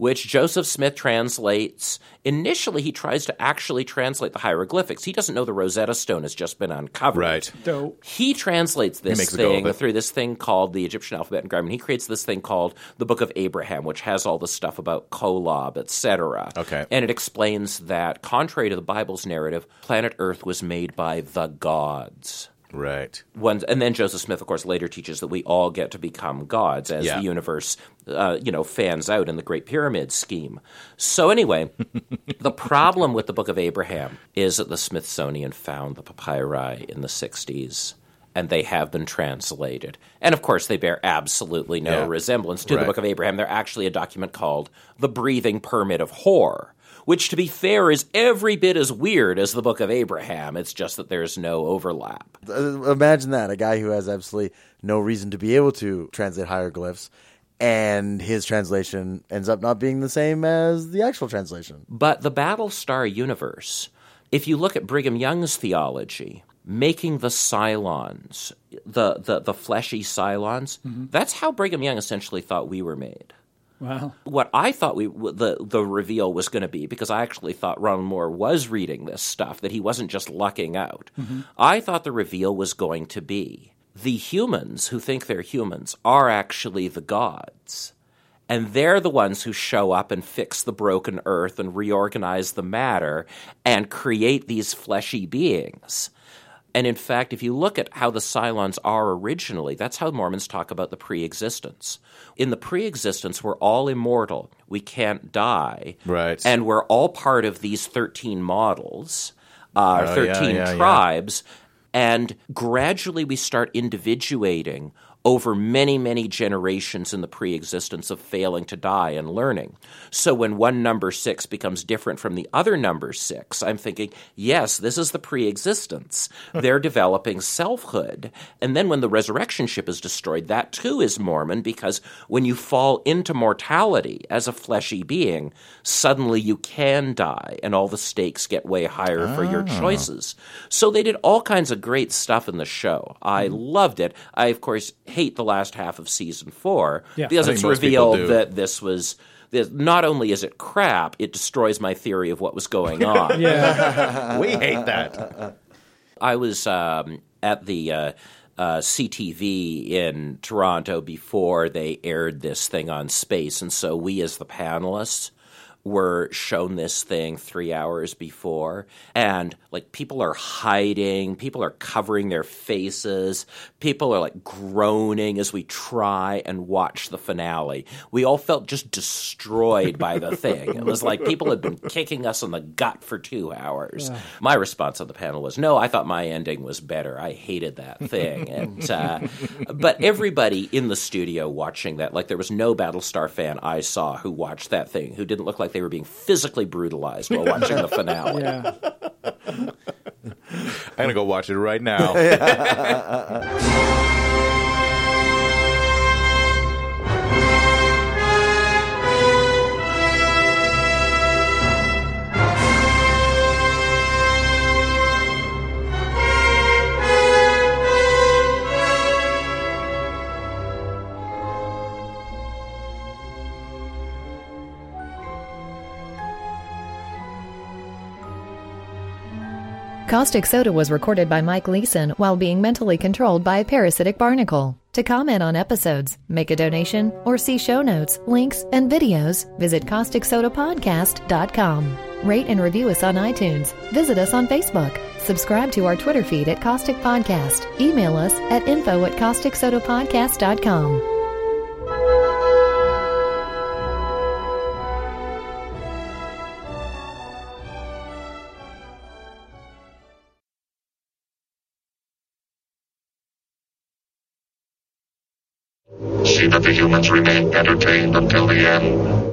which Joseph Smith translates. Initially, he tries to actually translate the hieroglyphics. He doesn't know the Rosetta Stone has just been uncovered. Right. So He translates this makes a go of thing through this thing called the Egyptian alphabet and grammar. And he creates this thing called the Book of Abraham, which has all the stuff about Kolob, etc. Okay. And it explains that, contrary to the Bible's narrative, planet Earth was made by the gods Right. one, and then Joseph Smith, of course, later teaches that we all get to become gods as Yeah. the universe, uh, you know, fans out in the Great Pyramid scheme. So anyway, the problem with the Book of Abraham is that the Smithsonian found the papyri in the '60s. And they have been translated. And of course, they bear absolutely no Yeah. resemblance to Right. the Book of Abraham. They're actually a document called the Breathing Permit of Hor, which, to be fair, is every bit as weird as the Book of Abraham. It's just that there's no overlap. Uh, Imagine that a guy who has absolutely no reason to be able to translate hieroglyphs, and his translation ends up not being the same as the actual translation. But the Battlestar universe, if you look at Brigham Young's theology, making the Cylons, the, the, the fleshy Cylons, that's how Brigham Young essentially thought we were made. Wow. What I thought we the the reveal was going to be because I actually thought Ronald Moore was reading this stuff that he wasn't just lucking out. Mm-hmm. I thought the reveal was going to be the humans who think they're humans are actually the gods. And they're the ones who show up and fix the broken earth and reorganize the matter and create these fleshy beings. And in fact, if you look at how the Cylons are originally, that's how Mormons talk about the pre existence. In the pre existence, we're all immortal. We can't die. Right. And we're all part of these 13 models, uh, Oh, 13 yeah, yeah, yeah. tribes. And gradually we start individuating over many, many generations in the pre existence of failing to die and learning. So when one number six becomes different from the other number six, I'm thinking, yes, this is the pre existence. They're developing selfhood. And then when the resurrection ship is destroyed, that too is Mormon because when you fall into mortality as a fleshy being, suddenly you can die and all the stakes get way higher for your ah. choices. So they did all kinds of great stuff in the show. I hmm. loved it. I, of course, hate the last half of season four Yeah. because it's think most people revealed that this was. This, not only is it crap, it destroys my theory of what was going on. Yeah. we hate that. I was um, at the uh, uh, CTV in Toronto before they aired this thing on space, and so we, as the panelists, were shown this thing three hours before, and like people are hiding, people are covering their faces, people are like groaning as we try and watch the finale. We all felt just destroyed by the thing. It was like people had been kicking us in the gut for two hours. My response on the panel was, "No, I thought my ending was better. I hated that thing." and uh, but everybody in the studio watching that, like there was no Battlestar fan I saw who watched that thing who didn't look like they were being physically brutalized while watching the finale. Yeah. I'm gonna go watch it right now. Caustic Soda was recorded by Mike Leeson while being mentally controlled by a parasitic barnacle. To comment on episodes, make a donation, or see show notes, links, and videos, visit CausticSodaPodcast.com. Rate and review us on iTunes. Visit us on Facebook. Subscribe to our Twitter feed at Caustic Podcast. Email us at info at CausticSodaPodcast.com. Humans remain entertained until the end.